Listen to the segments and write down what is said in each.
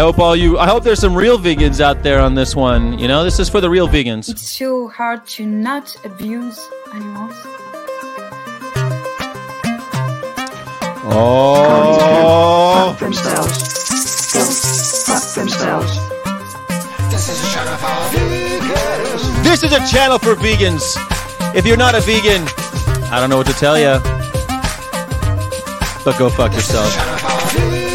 hope all you. I hope there's some real vegans out there on this one. You know, this is for the real vegans. It's so hard to not abuse animals. Oh. Fuck themselves. Fuck themselves. This is a channel for vegans. If you're not a vegan, I don't know what to tell you. But go fuck yourself.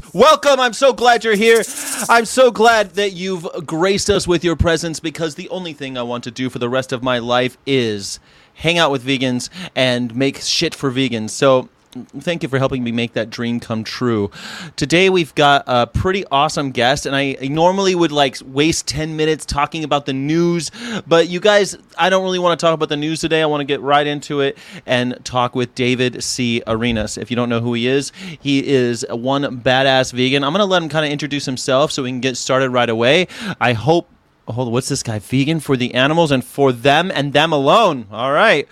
Vegans. Welcome. I'm so glad you're here. I'm so glad that you've graced us with your presence because the only thing I want to do for the rest of my life is hang out with vegans and make shit for vegans. So, thank you for helping me make that dream come true. Today we've got a pretty awesome guest, and I, normally would like waste 10 minutes talking about the news, but you guys, I don't really want to talk about the news today. I want to get right into it and talk with David C. Arenas. If you don't know who he is, he is one badass vegan. I'm to let him kind of introduce himself so we can get started right away. I hope. Hold on, what's this guy? Vegan for the animals and for them and them alone. All right.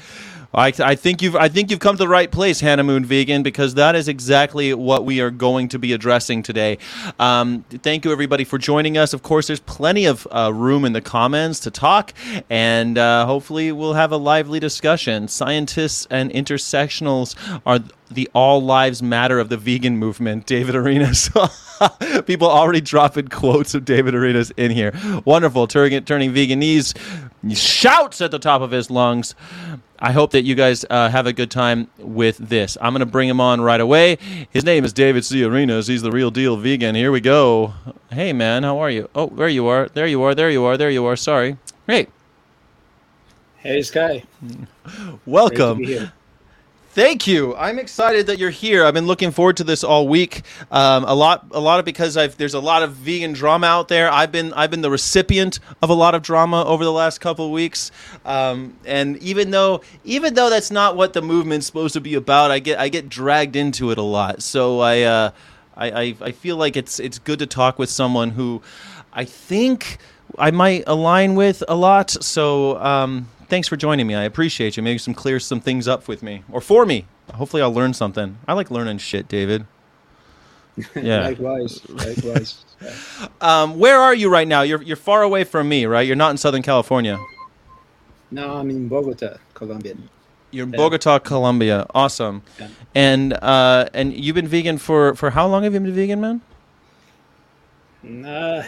I, I think you've I think you've come to the right place, Hannah Moon Vegan, because that is exactly what we are going to be addressing today. Um, thank you everybody for joining us. Of course, there's plenty of uh, room in the comments to talk, and uh, hopefully we'll have a lively discussion. Scientists and intersectionals are the all lives matter of the vegan movement. David Arenas. People already dropping quotes of David Arenas in here. Wonderful, turning turning veganese shouts at the top of his lungs. I hope that you guys uh, have a good time with this. I'm going to bring him on right away. His name is David C. Arenas. He's the real deal vegan. Here we go. Hey, man, how are you? Oh, there you are. There you are. There you are. There you are. Sorry. Hey, Hey, Sky. welcome. Great to be here. Thank you. I'm excited that you're here. I've been looking forward to this all week. Um, a lot, a lot of because I've there's a lot of vegan drama out there. I've been I've been the recipient of a lot of drama over the last couple of weeks. Um, and even though even though that's not what the movement's supposed to be about, I get I get dragged into it a lot. So I uh, I, I I feel like it's it's good to talk with someone who I think I might align with a lot. So um, thanks for joining me. I appreciate you. Maybe some clear some things up with me or for me. Hopefully, I'll learn something. I like learning shit, David. Yeah. Likewise. Likewise. Um, where are you right now? You're you're far away from me, right? You're not in Southern California. no, I'm in Bogota, Colombia. You're in. Bogota, Colombia. Awesome. Yeah. And uh, and you've been vegan for for how long have you been vegan, man? Uh,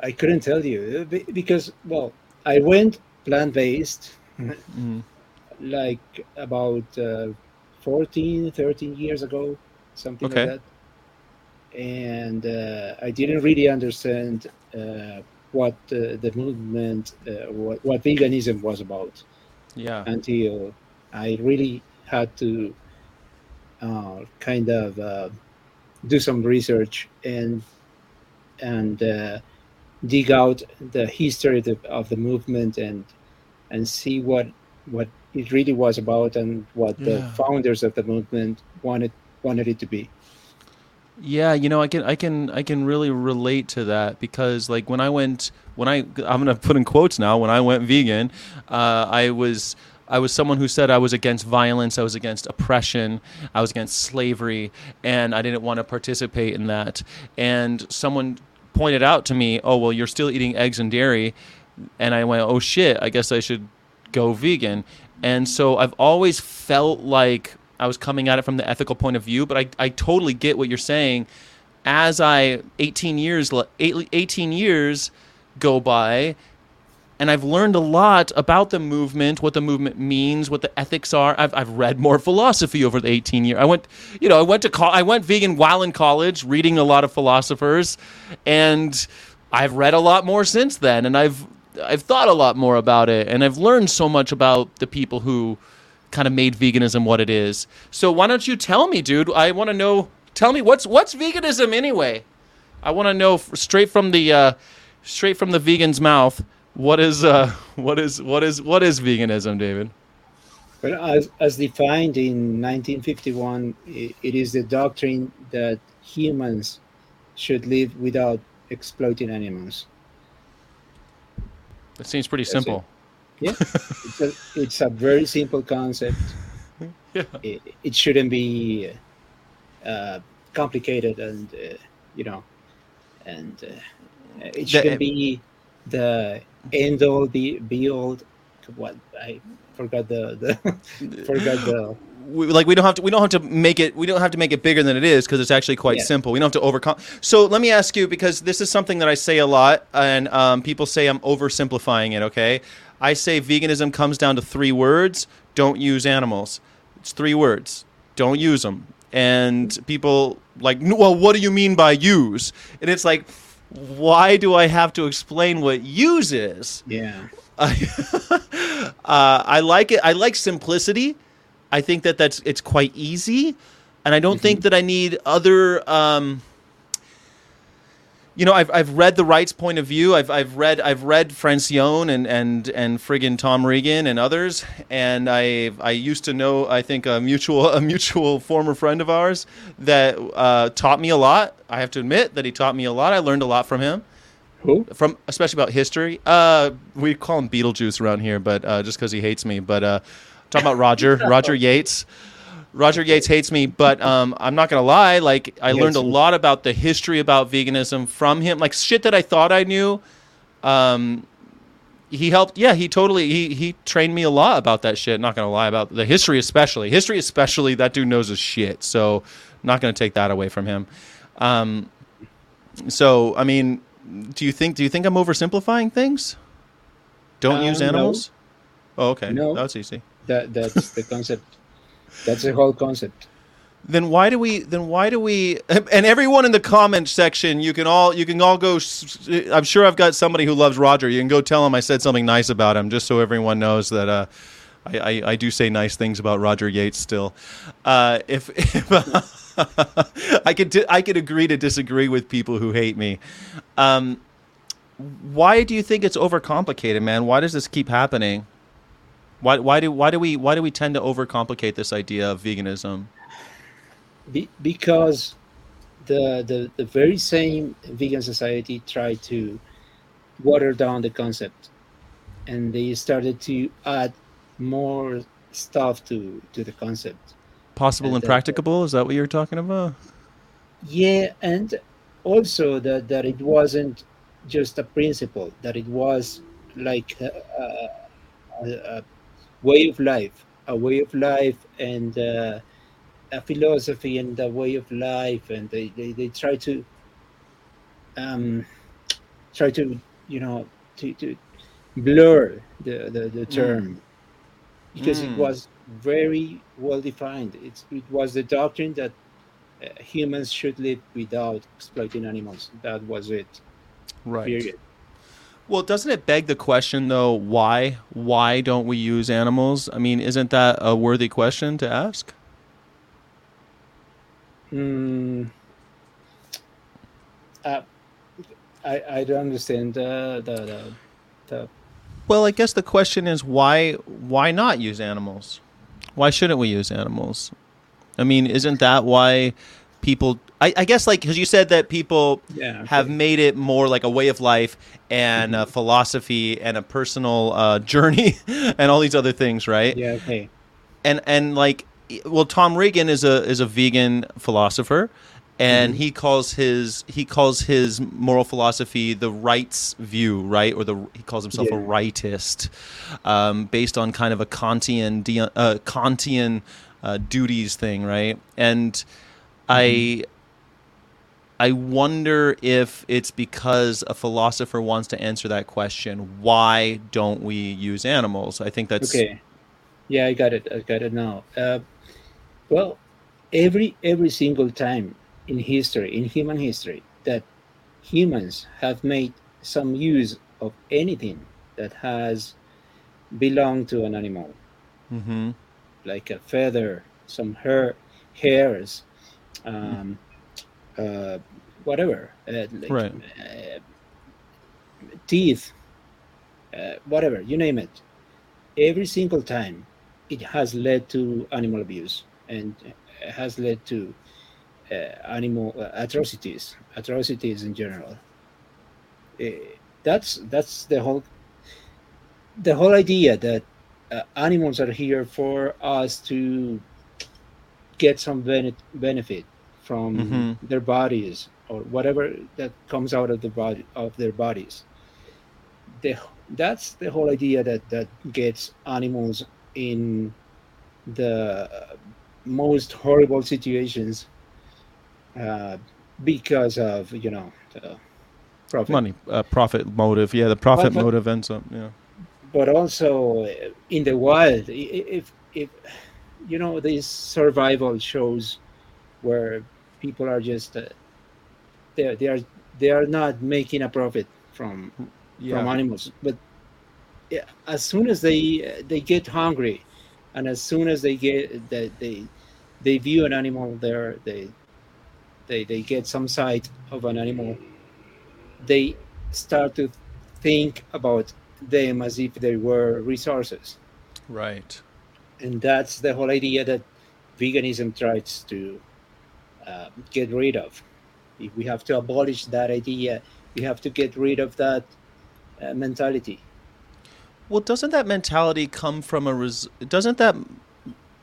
I couldn't tell you because, well, I went plant based Mhm. like about uh, 14, 13 years ago, something Okay. like that. And uh, I didn't really understand uh, what uh, the movement, uh, what, what veganism was about. Yeah. until I really had to uh, kind of uh, do some research and and uh, dig out the history of the, of the movement and and see what what it really was about and what the founders of the movement wanted wanted it to be. Yeah, you know, I can I can I can really relate to that because like when I went when I I'm gonna put in quotes now when I went vegan, uh, I was I was someone who said I was against violence, I was against oppression, I was against slavery, and I didn't want to participate in that. And someone pointed out to me, "Oh, well, you're still eating eggs and dairy," and I went, "Oh shit, I guess I should go vegan." And so I've always felt like I was coming at it from the ethical point of view, but I, I totally get what you're saying. As I 18 years 18 years go by, and I've learned a lot about the movement, what the movement means, what the ethics are. I've, I've read more philosophy over the 18 years. I went, you know, I went to col- I went vegan while in college, reading a lot of philosophers, and I've read a lot more since then, and I've I've thought a lot more about it, and I've learned so much about the people who kind of made veganism what it is. So why don't you tell me, dude? I want to know. Tell me what's what's veganism anyway. I want to know f- straight from the uh, straight from the vegan's mouth. What is uh, what is what is what is veganism, David? Well, as, as defined in 1951, i- it is the doctrine that humans should live without exploiting animals. That seems pretty That's simple. Yeah, it's a, it's a very simple concept. Yeah. It, it shouldn't be uh, complicated, and uh, you know, and uh, it shouldn't be the end all, the be all. What I forgot the the forgot the we, like we don't have to we don't have to make it we don't have to make it bigger than it is because it's actually quite Yeah. simple. We don't have to overcome. So let me ask you because this is something that I say a lot, and um, people say I'm oversimplifying it. Okay, I say veganism comes down to three words: don't use animals. It's three words. Don't use them. And people like, well, what do you mean by use? And it's like, why do I have to explain what use is? yeah. uh, I like it. I like simplicity. I think that that's it's quite easy, and I don't think that I need other. Um, you know, I've I've read the rights point of view. I've I've read I've read Francione and and and friggin' Tom Regan and others, and I I used to know I think a mutual a mutual former friend of ours that uh, taught me a lot. I have to admit that he taught me a lot. I learned a lot from him Who? from especially about history. Uh, we call him Beetlejuice around here, but uh, just because he hates me. But uh, talking about Roger, Roger Yates. Roger Yates hates me, but um, I'm not gonna lie. Like I He learned a you. lot about the history about veganism from him. Like shit that I thought I knew. Um, he helped. Yeah, he totally. He he trained me a lot about that shit. Not gonna lie about the history, especially history, especially. That dude knows his shit. So not gonna take that away from him. Um, so I mean, do you think do you think I'm oversimplifying things? Don't Uh, use no. animals. Oh, okay. No. That's easy. That that's the concept. That's the whole concept. Then why do we? Then why do we? And everyone in the comment section, you can all you can all go. I'm sure I've got somebody who loves Roger. You can go tell him I said something nice about him, just so everyone knows that uh, I, I I do say nice things about Roger Yates still. Uh, if, if I could di- I could agree to disagree with people who hate me. Um, why do you think it's overcomplicated, man? Why does this keep happening? Why, why do why do we why do we tend to overcomplicate this idea of veganism? Be, because the, the the very same vegan society tried to water down the concept, and they started to add more stuff to to the concept. Possible And and that- practicable? Is that what you're talking about? Yeah, and also that that it wasn't just a principle; that it was like a, a, a way of life, a way of life, and uh, a philosophy and a way of life, and they they, they try to um try to you know to, to blur the the, the term because Mm. it was very well defined. It's it was the doctrine that uh, humans should live without exploiting animals. That was it. Right. Period. Well, doesn't it beg the question though? Why? Why don't we use animals? I mean, isn't that a worthy question to ask? Mm, uh, I I don't understand the the, the, the Well, I guess the question is why? Why not use animals? Why shouldn't we use animals? I mean, isn't that why people? I, I guess like because you said that people yeah have okay. made it more like a way of life and a philosophy and a personal uh, journey and all these other things, right? yeah okay and and like well tom regan is a is a vegan philosopher and he calls his he calls his moral philosophy the rights view right or the he calls himself a rightist um, based on kind of a kantian uh, kantian uh, duties thing right and i I wonder if it's because a philosopher wants to answer that question. Why don't we use animals? I think that's okay yeah I got it I got it now. Uh, well, every every single time in history, in human history, that humans have made some use of anything that has belonged to an animal. hmm like a feather, some hair, hairs, um, uh, whatever. Uh, like, Right. uh, teeth, uh, whatever you name it. Every single time, it has led to animal abuse and has led to uh, animal uh, atrocities, atrocities in general. Uh, that's that's the whole the whole idea that uh, animals are here for us to get some bene- benefit from Mhm. their bodies or whatever that comes out of the body of their bodies. The, that's the whole idea that that gets animals in the most horrible situations uh, because of you know the profit. Money, uh, profit motive. Yeah, the profit but- motive ends up. Yeah. but also uh, in the wild if if you know these survival shows where people are just uh, they they are they are not making a profit from from animals. But as soon as they they get hungry and as soon as they get that they they view an animal there they they they get some sight of an animal they start to think about them as if they were resources. Right. And that's the whole idea that veganism tries to uh, get rid of. If we have to abolish that idea we have to get rid of that uh, mentality. Well, doesn't that mentality come from a res- doesn't that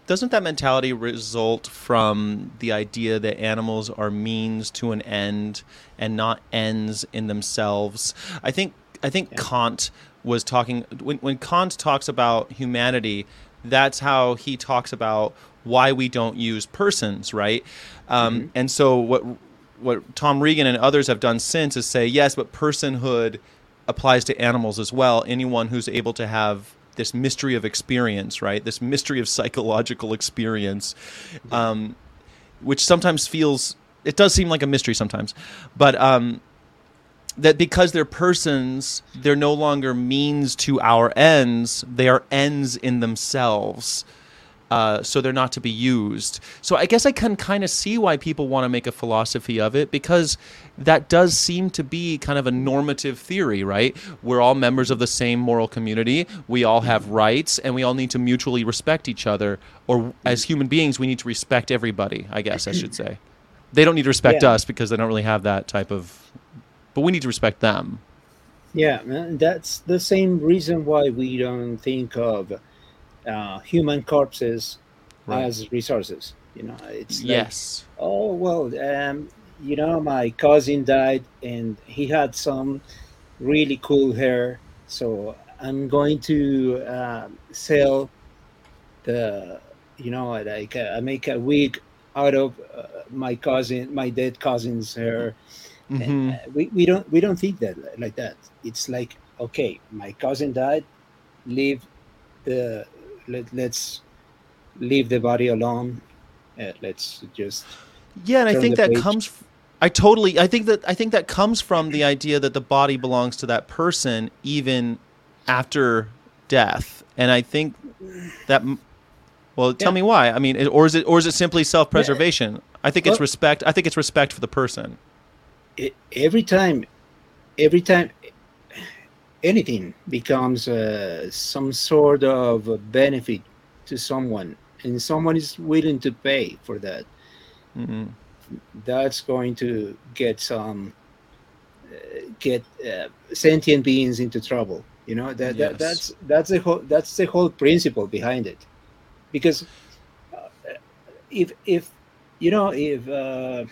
doesn't that mentality result from the idea that animals are means to an end and not ends in themselves? I think I think Kant was talking when when Kant talks about humanity, that's how he talks about why we don't use persons, right? Um, And so what what Tom Regan and others have done since is say yes, but personhood applies to animals as well. Anyone who's able to have this mystery of experience, right? This mystery of psychological experience, um, which sometimes feels it does seem like a mystery sometimes, but um, that because they're persons, they're no longer means to our ends; they are ends in themselves. Uh, so they're not to be used. So I guess I can kind of see why people want to make a philosophy of it because that does seem to be kind of a normative theory, right? We're all members of the same moral community. We all have rights, and we all need to mutually respect each other. Or as human beings, we need to respect everybody. I guess I should say. They don't need to respect Yeah. us because they don't really have that type of. But we need to respect them. Yeah, that's the same reason why we don't think of uh, human corpses Right. as resources. You know, it's like, yes. oh well, um, you know, my cousin died and he had some really cool hair, so I'm going to uh, sell the, you know, like uh, I make a wig out of uh, my cousin, my dead cousin's hair. hmm And, uh, we, we don't we don't think that like that. It's like okay, my cousin died, leave the let, let's leave the body alone. Uh, let's just Yeah, and I think that page. comes. f- I totally. I think that. I think that comes from the idea that the body belongs to that person even after death, and I think that. Well, tell Yeah. me why. I mean, or is it, or is it simply self-preservation? I think it's respect. I think it's respect for the person. Every time, every time anything becomes uh, some sort of benefit to someone, and someone is willing to pay for that. hmm that's going to get some uh, get uh, sentient beings into trouble you know that, Yes. that that's that's the whole that's the whole principle behind it because uh, if if you know if uh,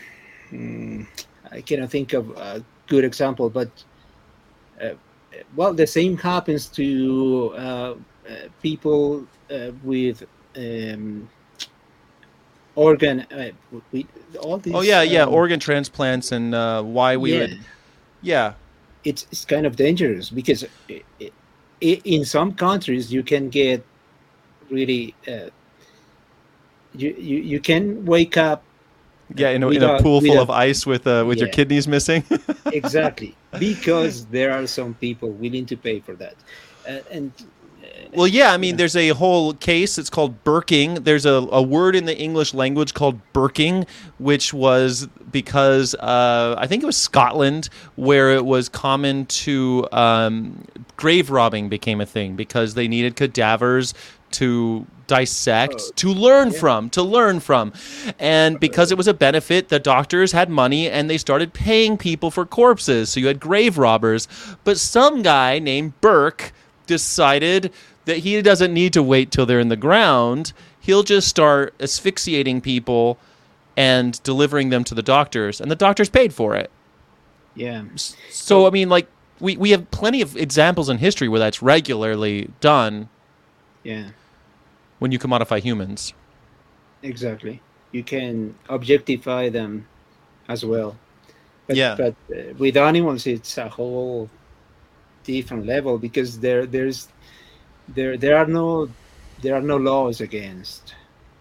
hmm, i cannot think of a good example but uh, well the same happens to uh, uh, people uh, with um, organ uh, we, all these Oh yeah, yeah. um, Organ transplants and uh, why we yeah, would. Yeah. it's it's kind of dangerous because i i i in some countries you can get really uh, you, you you can wake up Yeah, in a, in a pool full of ice with uh, with your kidneys missing. exactly because there are some people willing to pay for that uh, and uh, Well, yeah, I mean, there's a whole case. It's called burking. There's a, a word in the English language called burking, which was because uh, I think it was Scotland where it was common to um, grave robbing became a thing because they needed cadavers to dissect Oh, to learn yeah. from to learn from. And because it was a benefit the doctors had money and they started paying people for corpses. So you had grave robbers. But some guy named burke decided that he doesn't need to wait till they're in the ground. He'll just start asphyxiating people and delivering them to the doctors. And the doctors paid for it. Yeah. so i mean like we, we have plenty of examples in history where that's regularly done Yeah. when you commodify humans Exactly. You can objectify them as well. But, Yeah. But uh, with animals, it's a whole different level because there there's there there are no there are no laws against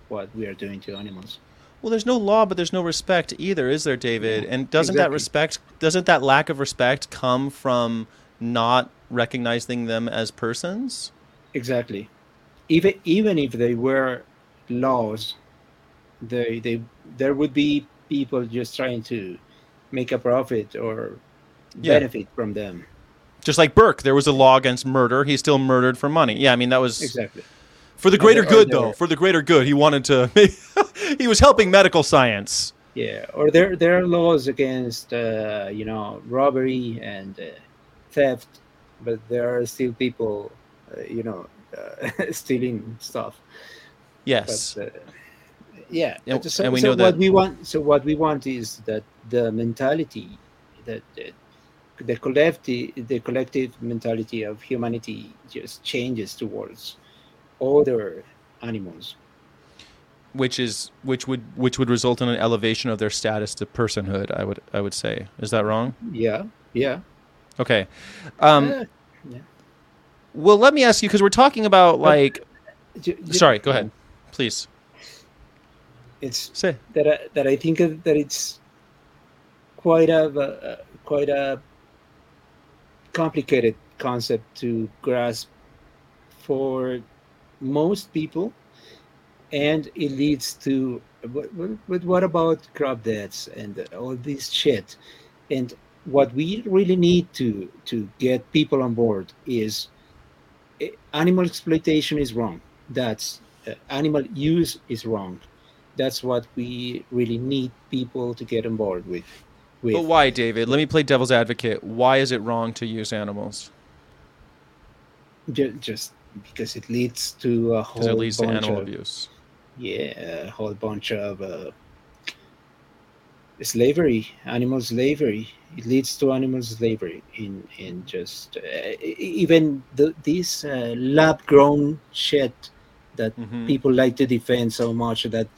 what we are doing to animals. Well, there's no law, but there's no respect either, is there, David? Yeah, and doesn't that respect, doesn't that lack of respect come from not recognizing them as persons? Exactly. Even even if they were laws, they they there would be people just trying to make a profit or Yeah. benefit from them. Just like Burke, there was a law against murder. He still murdered for money. Yeah, I mean that was Exactly. for the greater are good, there- though. For the greater good, he wanted to. he was helping medical science. Yeah, or there there are laws against uh, you know robbery and uh, theft, but there are still people, uh, you know, uh, stealing stuff. Yes. But, uh, yeah, so, and we so know what that- we want. So what we want is that the mentality, that uh, the collective, the collective mentality of humanity just changes towards other animals. which is which would which would result in an elevation of their status to personhood. I would I would say. Is that wrong? Yeah, yeah. Okay. Um, Uh, yeah. Well, let me ask you because we're talking about like. Sorry, go ahead, please. It's Say. that I, that I think of- that it's quite a uh, quite a complicated concept to grasp for most people, and it leads to. But, but- but what about crop deaths and all this shit? And what we really need to to get people on board is animal exploitation is wrong. That's uh, animal use is wrong that's what we really need people to get on board with. with. But why, David? Let me play devil's advocate. Why is it wrong to use animals? Just because it leads to a whole it leads to bunch animal of, abuse. Yeah, a whole bunch of uh, slavery, animal slavery. It leads to animal slavery in in just uh, even the, this uh, lab grown shit that Mhm. people like to defend so much that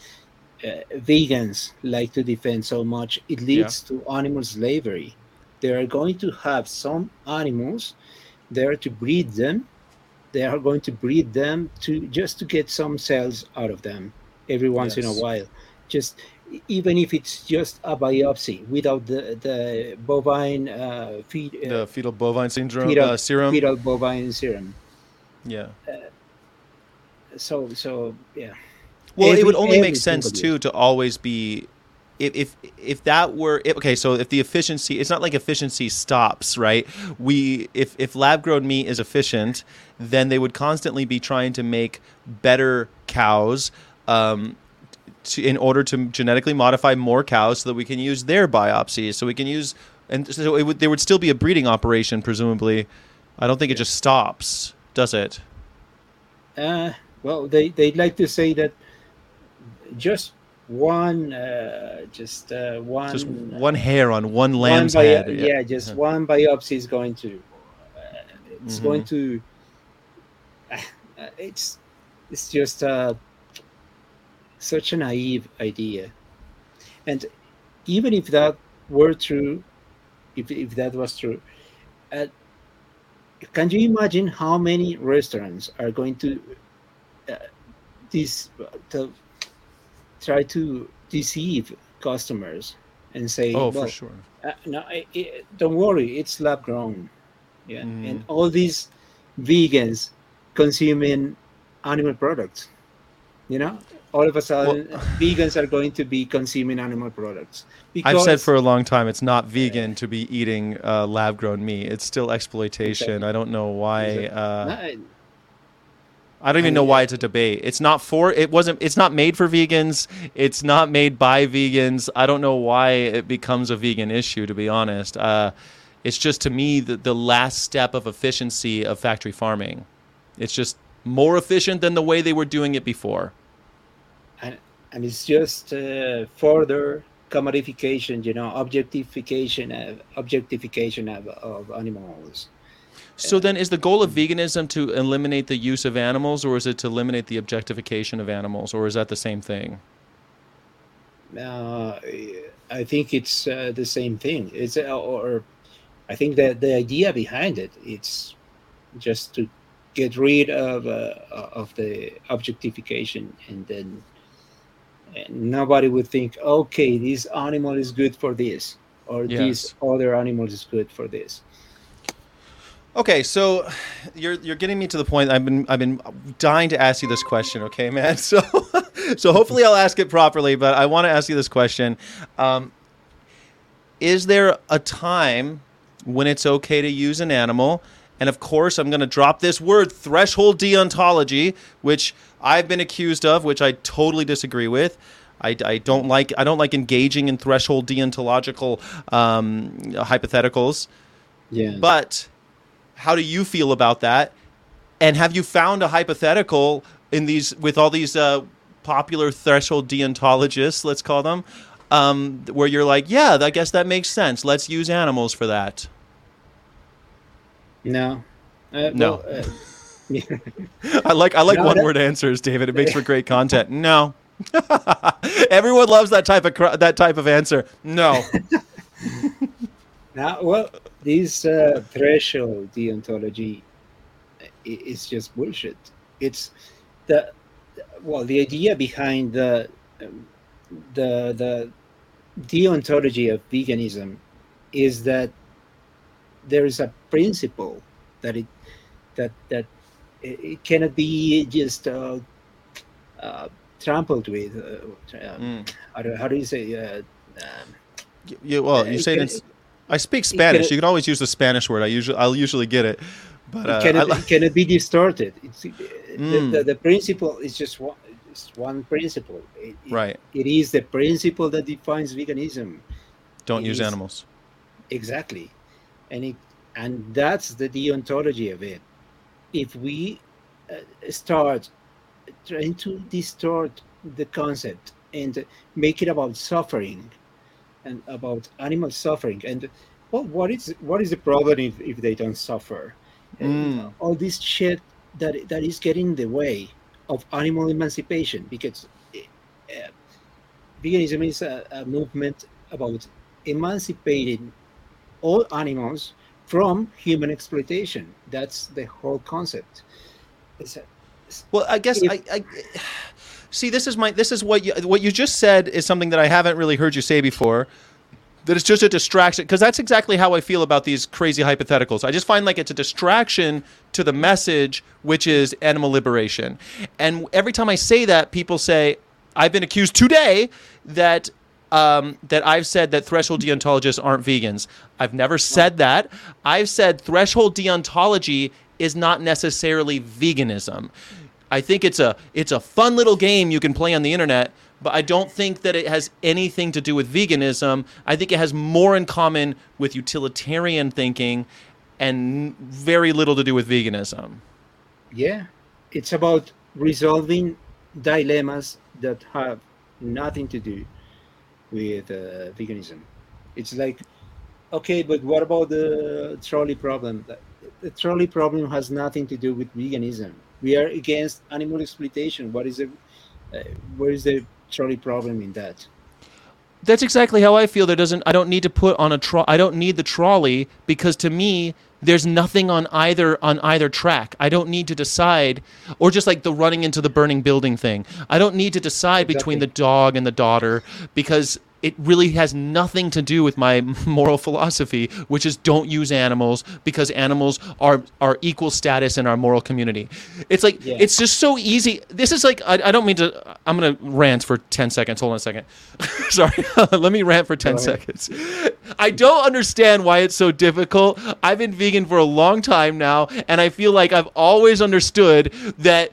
uh, vegans like to defend so much it leads to animal slavery. They are going to have some animals they are to breed them. They are going to breed them to just to get some cells out of them every once in a while just even if it's just a biopsy without the the bovine uh, feed, uh, The fetal bovine syndrome fetal- uh, serum. fetal bovine serum Yeah. so so yeah Well, it would only make sense too to always be, if if if that were if, okay. So if the efficiency, it's not like efficiency stops, right? We if if lab grown meat is efficient, then they would constantly be trying to make better cows. Um, to, in order to genetically modify more cows so that we can use their biopsies so we can use and so it would there would still be a breeding operation presumably i don't think it just stops does it Uh, well, they they'd like to say that just one, uh, just uh, one, just one hair on one one lamb's bio- head yeah. just one biopsy is going to, uh, it's Mhm. going to, uh, it's it's just uh, such a naive idea, and even if that were true, if if that was true, uh, can you imagine how many restaurants are going to uh, this to try to deceive customers and say oh well, for sure uh, no I, I- don't worry it's lab grown yeah Mhm. and all these vegans consuming animal products. You know, all of a sudden, vegans are going to be consuming animal products. Because I've said for a long time it's not vegan to be eating uh, lab-grown meat. It's still exploitation. Exactly. I don't know why. Uh, No, I don't even And know why it's a debate. It's not for. It wasn't. It's not made for vegans. It's not made by vegans. I don't know why it becomes a vegan issue. To be honest, uh, it's just to me the, the last step of efficiency of factory farming. It's just more efficient than the way they were doing it before. And, it's just uh, further commodification, you know, objectification of objectification of, of animals. So then, is the goal of veganism to eliminate the use of animals, or is it to eliminate the objectification of animals, or is that the same thing? Uh, I think it's uh, the same thing. It's uh, or I think that the idea behind it it's just to get rid of uh, of the objectification, and then and nobody would think, okay, this animal is good for this, or Yes. this other animal is good for this. Okay, so you're you're getting me to the point. I've been I've been dying to ask you this question. Okay, man. So so hopefully I'll ask it properly. But I want to ask you this question: um, Is there a time when it's okay to use an animal? And of course, I'm going to drop this word threshold deontology, which I've been accused of, which I totally disagree with. I, I don't like I don't like engaging in threshold deontological um, hypotheticals. Yeah. But how do you feel about that? And have you found a hypothetical in these with all these uh, popular threshold deontologists, let's call them, um, where you're like, yeah, I guess that makes sense. Let's use animals for that. No. Uh, No. well, uh, I like I like No, one that- word answers, David. It makes for great content. No. Everyone loves that type of cr- that type of answer. No. Now, well, this uh, threshold deontology i- is just bullshit. It's the well, the idea behind the um, the the deontology of veganism is that there is a principle that it that that it, it cannot be just uh, uh, trampled with. Uh, uh, Mm. how, do, how do you say? Uh, um, Y- you, well, you say it I speak Spanish. can- You can always use the Spanish word. I usually I'll usually get it. But uh, it cannot, I it cannot be distorted. It's, the, Mm. the, the principle is just one, it's one principle. It, it- right. it is the principle that defines veganism. Don't it use is- animals. Exactly. And it, and that's the deontology of it. If we uh, start trying to distort the concept and make it about suffering and about animal suffering and well, what is what is the problem if, if they don't suffer? And Mm. all this shit that that is getting in the way of animal emancipation because uh, veganism is a, a movement about emancipating all animals from human exploitation. That's the whole concept. It's a, Well, I guess If- I, I see. This is my. This is what you what you just said is something that I haven't really heard you say before. That it's just a distraction because that's exactly how I feel about these crazy hypotheticals. I just find like it's a distraction to the message, which is animal liberation. And every time I say that, people say I've been accused today that um, that I've said that threshold deontologists aren't vegans. I've never said that. I've said threshold deontology is not necessarily veganism. I think it's a it's a fun little game you can play on the internet, but I don't think that it has anything to do with veganism. I think it has more in common with utilitarian thinking and very little to do with veganism. yeah, it's about resolving dilemmas that have nothing to do with uh, veganism. It's like, okay, but what about the trolley problem? The- trolley problem has nothing to do with veganism. We are against animal exploitation. What is the, uh, where is the trolley problem in that? That's exactly how I feel. There doesn't. I don't need to put on a tro- I don't need the trolley because to me, there's nothing on either on either track. I don't need to decide, or just like the running into the burning building thing. I don't need to decide between the dog and the daughter because it really has nothing to do with my moral philosophy, which is don't use animals because animals are are equal status in our moral community. It's like Yeah. it's just so easy. This is like I, I don't mean to. I'm gonna rant for ten seconds. Hold on a second. Sorry, let me rant for ten Go ahead. seconds. I don't understand why it's so difficult. I've been vegan for a long time now, and I feel like I've always understood that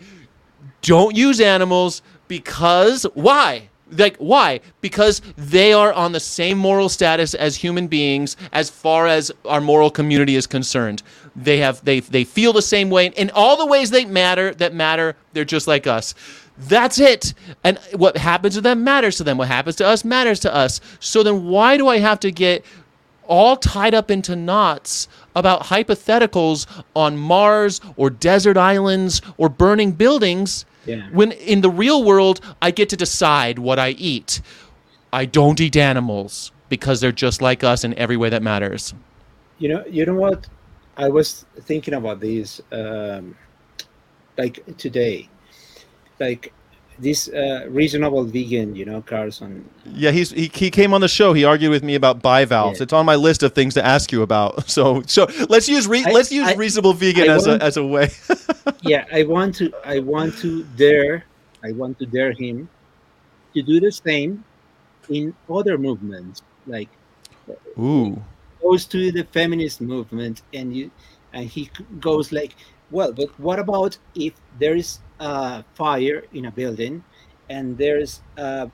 don't use animals because why? Like why? Because they are on the same moral status as human beings as far as our moral community is concerned. They have they they feel the same way in all the ways they matter that matter. They're just like us. That's it. And what happens to them matters to them. What happens to us matters to us. So then why do I have to get all tied up into knots about hypotheticals on Mars or desert islands or burning buildings Yeah. when in the real world I get to decide what I eat. I don't eat animals because they're just like us in every way that matters. You know, you know what? I was thinking about this, um, like today, like this uh, reasonable vegan, you know, Carson. Yeah, he's he, he came on the show. He argued with me about bivalves. Yeah. It's on my list of things to ask you about. So so let's use re- I- let's use I- reasonable vegan I as a as a way. yeah, I want to, I want to dare, I want to dare him to do the same in other movements, like Ooh. goes to the feminist movement, and you, and he goes like, well, but what about if there is a fire in a building, and there's a,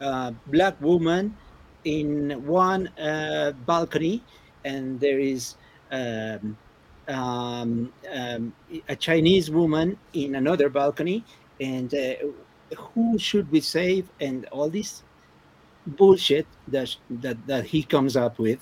a black woman in one uh, balcony, and there is um, um, um, a Chinese woman in another balcony, and uh, who should we save? And all this bullshit that that that he comes up with.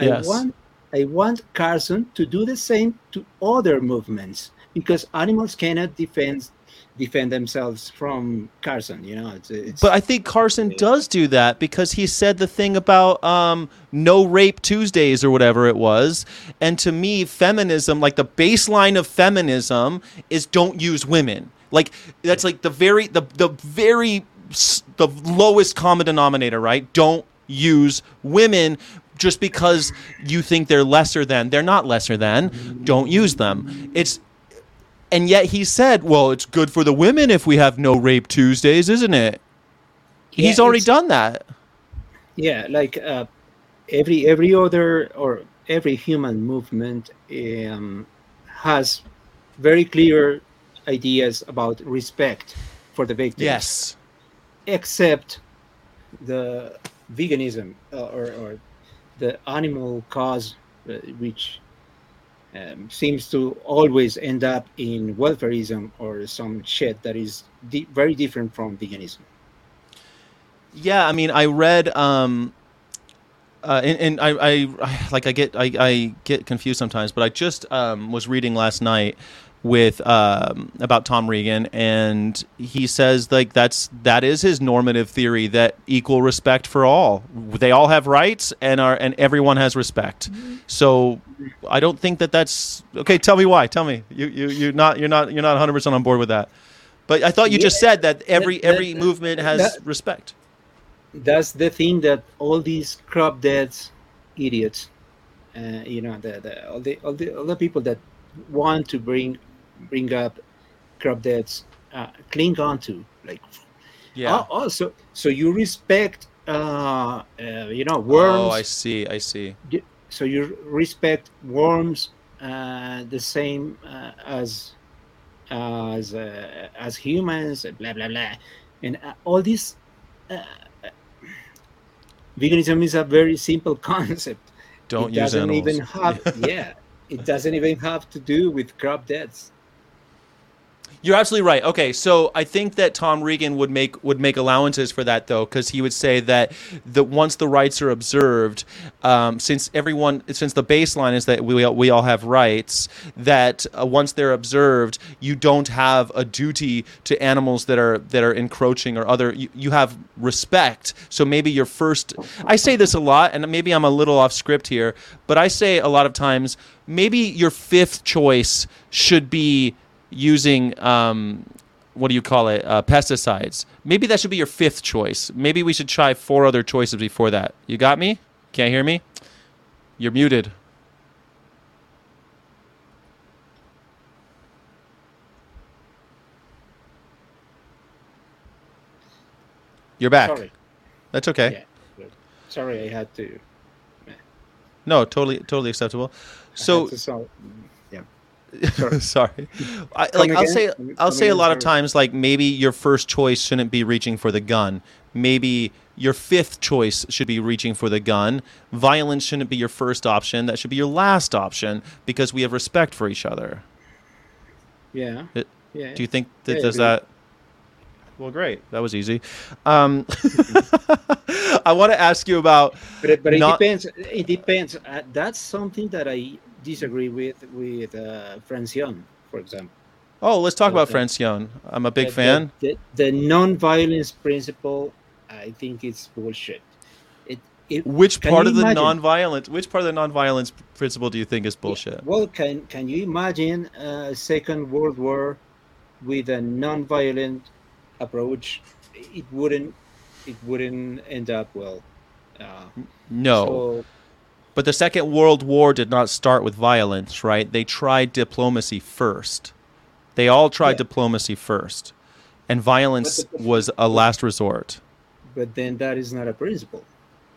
Yes. I want I want Carson to do the same to other movements because animals cannot defend defend themselves from Carson. You know, it's, it's But I think Carson does do that because he said the thing about um, no rape Tuesdays or whatever it was. And to me, feminism, like the baseline of feminism, is don't use women. Like that's like the very the the very the lowest common denominator, right? Don't use women just because you think they're lesser than. They're not lesser than. Don't use them. It's and yet he said, "Well, it's good for the women if we have no rape Tuesdays, isn't it?" Yeah, He's already done that. yeah like uh, every every other or every human movement um, has very clear ideas about respect for the victims Yes. except the veganism uh, or, or the animal cause uh, which um, seems to always end up in welfarism or some shit that is di- very different from veganism. Yeah, I mean, I read, um, uh, and, and I, I, like, I get, I, I get confused sometimes, but I just um, was reading last night with um, about Tom Regan, and he says like that's that is his normative theory that equal respect for all. They all have rights, and are and everyone has respect. So I don't think that that's okay. Tell me why. Tell me. You you you're not you're not you're not 100 percent on board with that. But I thought you just said that every that- every that- movement has that- respect. that's the thing that all these crop deads idiots uh, you know the, the all the all the all the people that want to bring bring up crop deads uh, cling on to like Yeah. Al- also so you respect uh, uh you know worms Oh, I see. I see. so you respect worms uh, the same uh, as as uh, as humans blah blah blah and uh, all this uh, uh, veganism is a very simple concept Don't it use doesn't animals. even have yeah it doesn't even have to do with crop deaths You're absolutely right. Okay, so I think that Tom Regan would make would make allowances for that though, because he would say that that once the rights are observed, um, since everyone since the baseline is that we all, we all have rights, that uh, once they're observed, you don't have a duty to animals that are that are encroaching or other. You, you have respect. So maybe your first. I say this a lot, and maybe I'm a little off script here, but I say a lot of times maybe your fifth choice should be using um, what do you call it? Uh, pesticides. Maybe that should be your fifth choice. Maybe we should try four other choices before that. You got me? Can't hear me? You're muted. You're back. Sorry. That's okay. Yeah. Sorry, I had to. No, totally, totally acceptable. So had to sol- yeah. Sorry. I, like I'll say I'll say a lot of times like maybe your first choice shouldn't be reaching for the gun. Maybe your fifth choice should be reaching for the gun. Violence shouldn't be your first option. That should be your last option because we have respect for each other. Yeah. It- yeah. Do you think that Yeah, does that Well, great. That was easy. Um, I want to ask you about But, but it Not- depends. It depends. Uh, that's something that I disagree with with uh, Francione, for example. Oh, let's talk about. Francione. I'm a big The- fan. The, the, the non-violence principle, I think it's bullshit. It, it Which part of the imagine- non-violence? Which part of the non-violence principle do you think is bullshit? Well, can can you imagine a second world war with a non-violent approach? It wouldn't. It wouldn't end up well. Uh, No. so- But the Second World War did not start with violence, right? They tried diplomacy first. They all tried Yeah. diplomacy first. And violence the- was a last resort. but then that is not a principle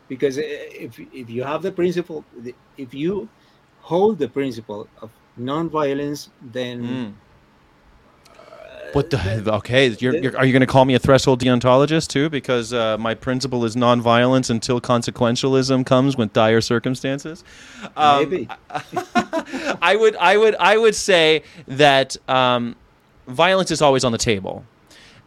because if, if you have the principle if you hold the principle of non-violence then Mm. What the? Okay, you're, you're, are you going to call me a threshold deontologist too? Because uh, my principle is nonviolence until consequentialism comes with dire circumstances. Um, maybe I would, I would, I would say that um, violence is always on the table.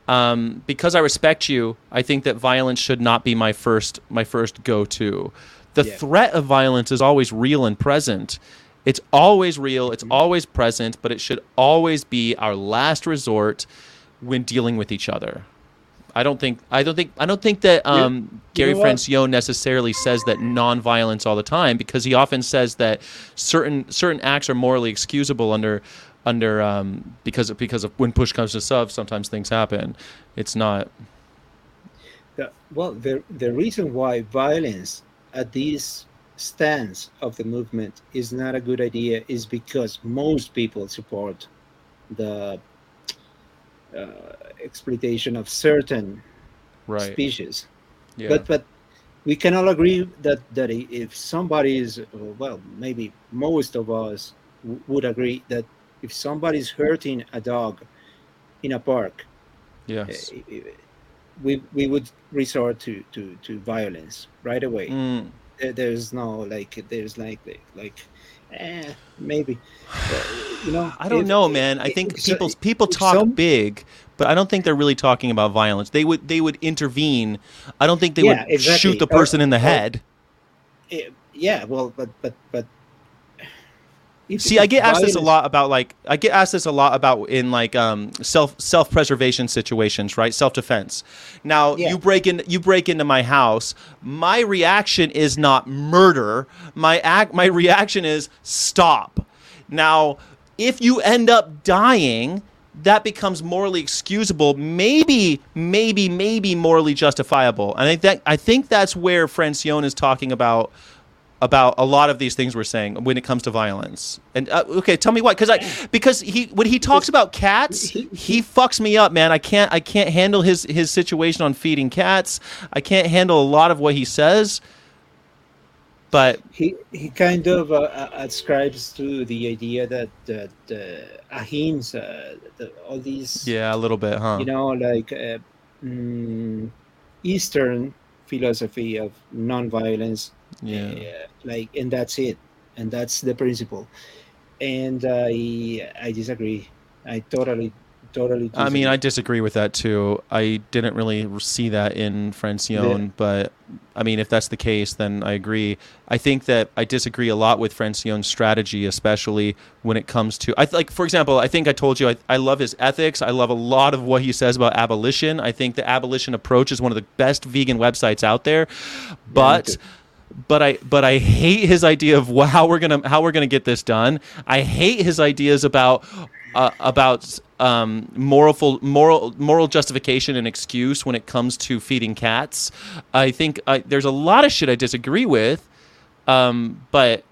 Um, because I respect you, I think that violence should not be my first, my first go-to. The Yeah. threat of violence is always real and present. It's always real. It's always present, but it should always be our last resort when dealing with each other. I don't think I don't think I don't think that um, you Gary? Francione necessarily says that nonviolence all the time because he often says that certain certain acts are morally excusable under under um, because of, because of when push comes to shove sometimes things happen. It's not The- well the, the reason why violence at this stance of the movement is not a good idea is because most people support the uh, exploitation of certain right. species Yeah. but but we can all agree that that if somebody is well maybe most of us w- would agree that if somebody is hurting a dog in a park yes. eh, we we would resort to to to violence right away Mm. There- there's no like there's like like eh, maybe Uh, you know I don't if- know, man. I think if people people talk some- big, but I don't think they're really talking about violence. They would they would intervene. I don't think they Yeah, would exactly. shoot the Or- person in the or- head. eh, yeah well but but but See, I get asked this a lot about like I get asked this a lot about in like um self self preservation situations, right? Self defense. Now Yeah. you break in you break into my house. My reaction is not murder. My act my reaction is stop. Now, if you end up dying, that becomes morally excusable, maybe, maybe, maybe morally justifiable. And I think that I think that's where Francione is talking about about a lot of these things we're saying when it comes to violence. And uh, okay, tell me why? Because I because he when he talks about cats, He- fucks me up, man. I can't I can't handle his his situation on feeding cats. I can't handle a lot of what he says. But he he kind of uh, uh, ascribes to the idea that that uh, ahimsa, the, all these yeah, a little bit, huh? you know like uh, mm, Eastern philosophy of nonviolence, yeah. uh, like and that's it, and that's the principle, and I I disagree. I totally totally. I mean, I disagree. with that too. I didn't really see that in Francione, Yeah. but I mean, if that's the case, then I agree. I think that I disagree a lot with Francione's strategy, especially when it comes to I th- like, for example, I think I told you I, I love his ethics. I love a lot of what he says about abolition. I think the abolition approach is one of the best vegan websites out there, but. too. but I but I hate his idea of how we're gonna how we're gonna get this done. I hate his ideas about uh, about um, moral moral moral justification and excuse when it comes to feeding cats. I think I, there's a lot of shit I disagree with, um, but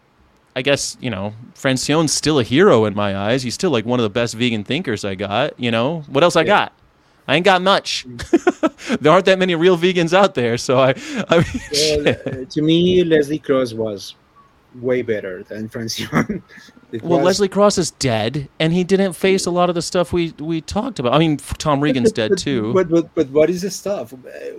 I guess you know Francione's still a hero in my eyes. He's still like one of the best vegan thinkers I got. You know what else I Yeah. got? I ain't got much. there aren't that many real vegans out there, so I. I mean, Well, uh, to me, Leslie Cross was way better than Francione. It Well, was- Leslie Cross is dead, and he didn't face a lot of the stuff we we talked about. I mean, Tom Regan's dead but, too. But, but but what is the stuff?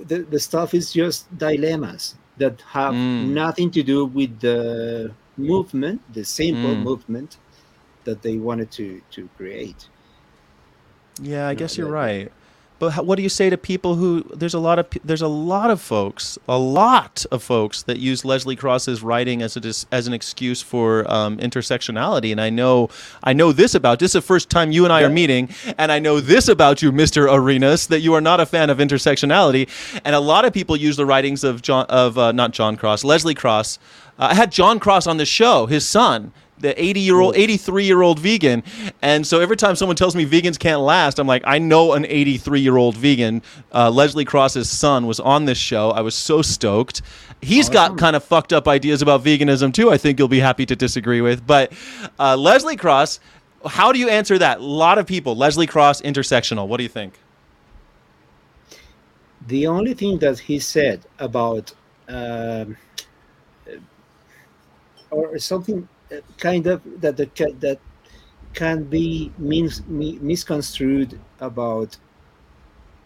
The, the stuff is just dilemmas that have Mm. nothing to do with the movement, the simple Mm. movement that they wanted to to create. Yeah, I No, guess you're that- right. But how, what do you say to people who there's a lot of there's a lot of folks, a lot of folks that use Leslie Cross's writing as a as an excuse for um, intersectionality, and I know I know this about this is the first time you and I are meeting, and I know this about you, Mister Arenas, that you are not a fan of intersectionality, and a lot of people use the writings of John of uh, not John Cross, Leslie Cross. Uh, I had John Cross on the show, his son, the 80 year old 83 year old vegan. And so every time someone tells me vegans can't last i'm like i know an 83 year old vegan. Uh, leslie cross's son was on this show. I was so stoked. He's got kind of fucked up ideas about veganism too i think you'll be happy to disagree with. But uh, leslie cross how do you answer that? A lot of people. Leslie cross intersectional. What do you think? The only thing that he said about um, uh, or something kind of that the that can be mis- misconstrued about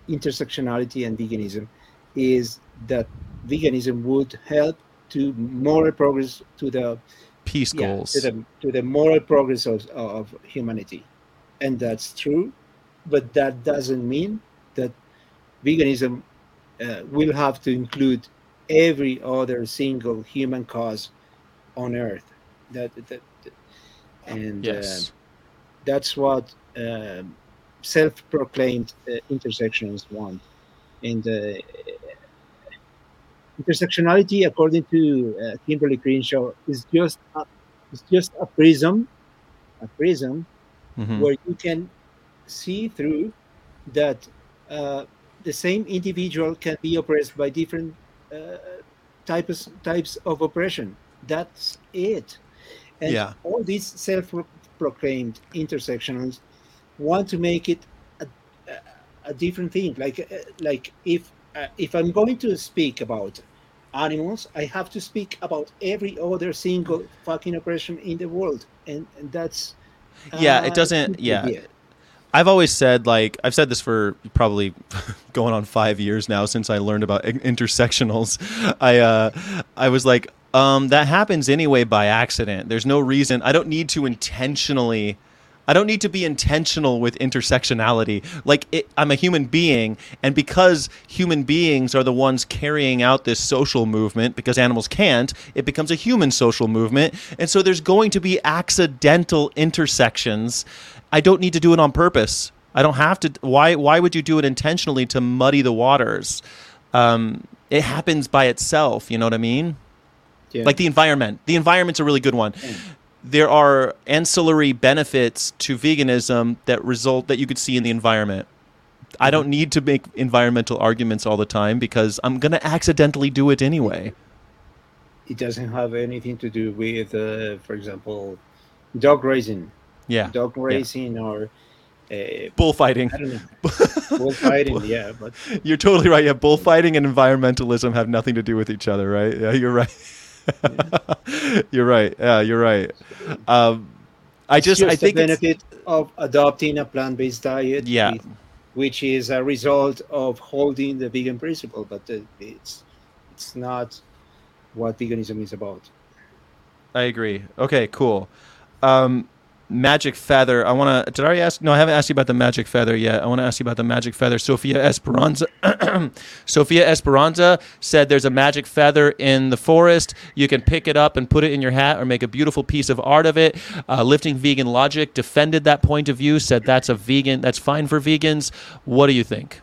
intersectionality and veganism is that veganism would help to moral progress to the peace yeah, goals. to the to the moral progress of, of humanity. And that's true but that doesn't mean that veganism uh, will have to include every other single human cause on earth that, that and yes uh, that's what um self-proclaimed uh, intersections want and uh, intersectionality according to uh, kimberly crenshaw is just a, is just a prism a prism Mhm. where you can see through that uh, the same individual can be oppressed by different uh, types types of oppression. That's it. And Yeah. all these self-proclaimed intersectionals want to make it a, a, different thing. Like uh, like if uh, if I'm going to speak about animals, I have to speak about every other single fucking oppression in the world, and, and that's Yeah, it uh, doesn't- yeah. yeah. I've always said like I've said this for probably going on five years now since I learned about intersectionals. I uh, I was like, um, that happens anyway by accident. There's no reason. I don't need to intentionally. I don't need to be intentional with intersectionality. Like it, I'm a human being, and because human beings are the ones carrying out this social movement, because animals can't, it becomes a human social movement, and so there's going to be accidental intersections. I don't need to do it on purpose. I don't have to. Why? Why would you do it intentionally to muddy the waters? Um, it happens by itself. You know what I mean? Yeah. like the environment. The environment's a really good one. There are ancillary benefits to veganism that result that you could see in the environment. I don't need to make environmental arguments all the time because I'm going to accidentally do it anyway. it doesn't have anything to do with, uh, for example, dog raising, Yeah. dog racing, or uh, Bullfighting. I don't know, bullfighting. yeah, but You're totally right. Yeah, bullfighting and environmentalism have nothing to do with each other, right? Yeah, you're right. you're right. Yeah, you're right. Um, I it's just, I the think it's- benefit of adopting a plant-based diet. Yeah. with- which is a result of holding the vegan principle, but uh, it's it's not what veganism is about. I agree. Okay, cool. Um, magic feather. I want to. Did I already ask? No, I haven't asked you about the magic feather yet. I want to ask you about the magic feather. Sophia Esperanza. Sophia Esperanza said there's a magic feather in the forest. You can pick it up and put it in your hat or make a beautiful piece of art of it. Uh, Lifting Vegan Logic defended that point of view. Said that's a vegan. That's fine for vegans. What do you think?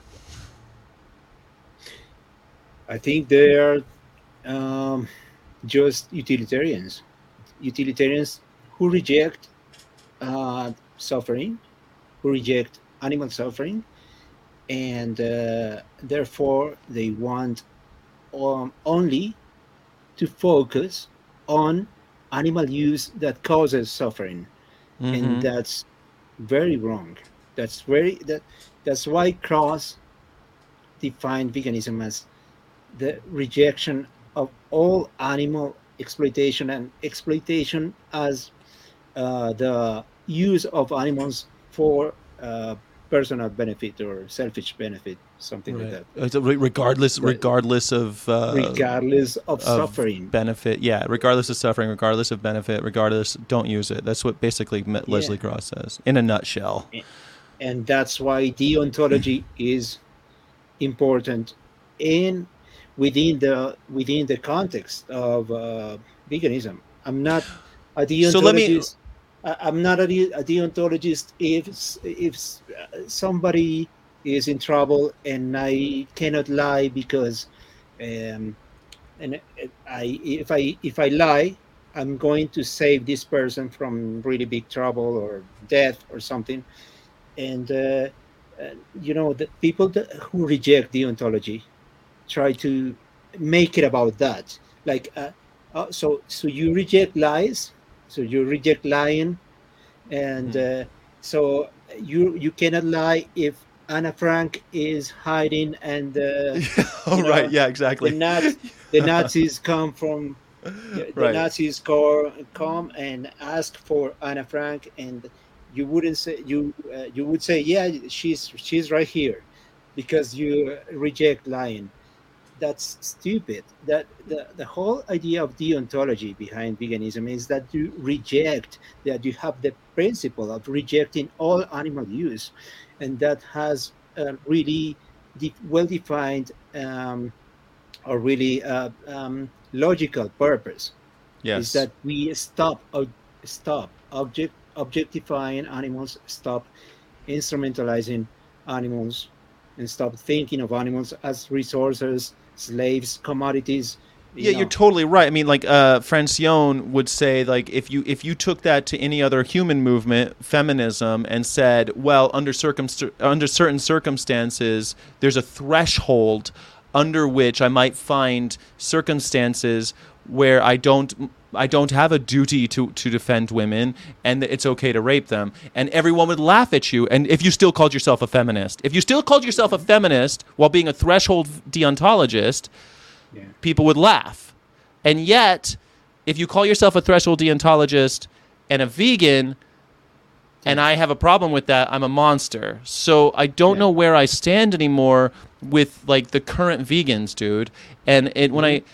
I think they are um, just utilitarians, utilitarians who reject uh, suffering, who reject animal suffering, and uh, therefore they want um, only to focus on animal use that causes suffering, Mhm. and that's very wrong. That's very that that's why Cross defined veganism as the rejection of all animal exploitation and exploitation as the use of animals for uh, personal benefit or selfish benefit, something like that, Uh, so regardless, Right. regardless of uh, regardless of, of suffering. benefit. Yeah, regardless of suffering, regardless of benefit, regardless, don't use it. That's what basically Me- Leslie Cross says in a nutshell. and that's why deontology is important in within the within the context of uh, veganism. I'm not a deontologist. So let me- I- I'm not a, de- a deontologist. If if somebody is in trouble and I cannot lie because um, and I if I if I lie I'm going to save this person from really big trouble or death or something. And uh, uh, you know the people that, who reject deontology try to make it about that. Like uh, uh, so so you reject lies so you reject lying and uh, so you you cannot lie if anna frank is hiding and uh, oh, You know, right. Yeah, the, exactly. The nazis come from the Right. nazis co- come and ask for anna frank and you wouldn't say you uh, you would say yeah she's she's right here because you reject lying that's stupid that the, the whole idea of deontology behind veganism is that you reject that you have the principle of rejecting all animal use and that has a really de- well defined um, or really uh, um, logical purpose yes. is that we stop ob- stop object objectifying animals stop instrumentalizing animals and stop thinking of animals as resources slaves commodities you yeah, you're totally right. I mean, like uh, Francione would say, like if you if you took that to any other human movement, feminism, and said, well, under circumst- under certain circumstances, there's a threshold under which I might find circumstances where I don't I don't have a duty to to defend women, and it's okay to rape them, and everyone would laugh at you. And if you still called yourself a feminist, if you still called yourself a feminist while being a threshold deontologist Yeah. people would laugh. And yet, if you call yourself a threshold deontologist and a vegan, and I have a problem with that, I'm a monster. So I don't Yeah. know where I stand anymore with like the current vegans, dude. And it when I. Mm-hmm.